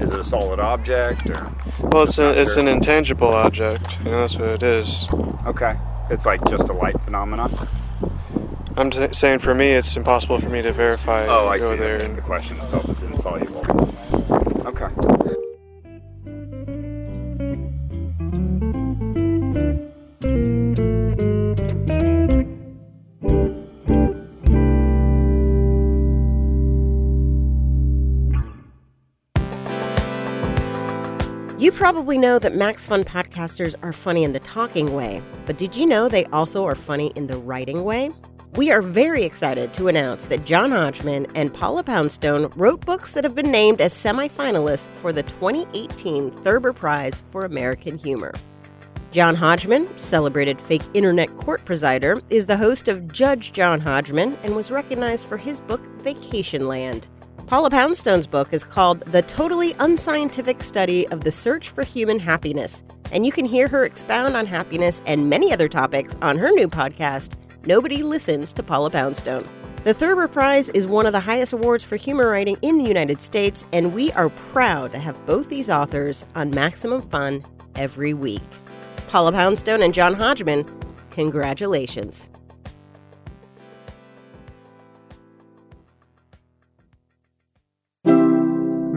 Is it a solid object or? Well, it's a, it's an intangible object. You know, that's what it is. Okay. It's like just a light phenomenon. I'm t- saying for me, it's impossible for me to verify. Oh, I go see. there. The question itself is insoluble. You probably know that Max Fun podcasters are funny in the talking way, but did you know they also are funny in the writing way? We are very excited to announce that John Hodgman and Paula Poundstone wrote books that have been named as semifinalists for the 2018 Thurber Prize for American Humor. John Hodgman, celebrated fake internet court presider, is the host of Judge John Hodgman and was recognized for his book Vacationland. Paula Poundstone's book is called The Totally Unscientific Study of the Search for Human Happiness, and you can hear her expound on happiness and many other topics on her new podcast, Nobody Listens to Paula Poundstone. The Thurber Prize is one of the highest awards for humor writing in the United States, and we are proud to have both these authors on Maximum Fun every week. Paula Poundstone and John Hodgman, congratulations.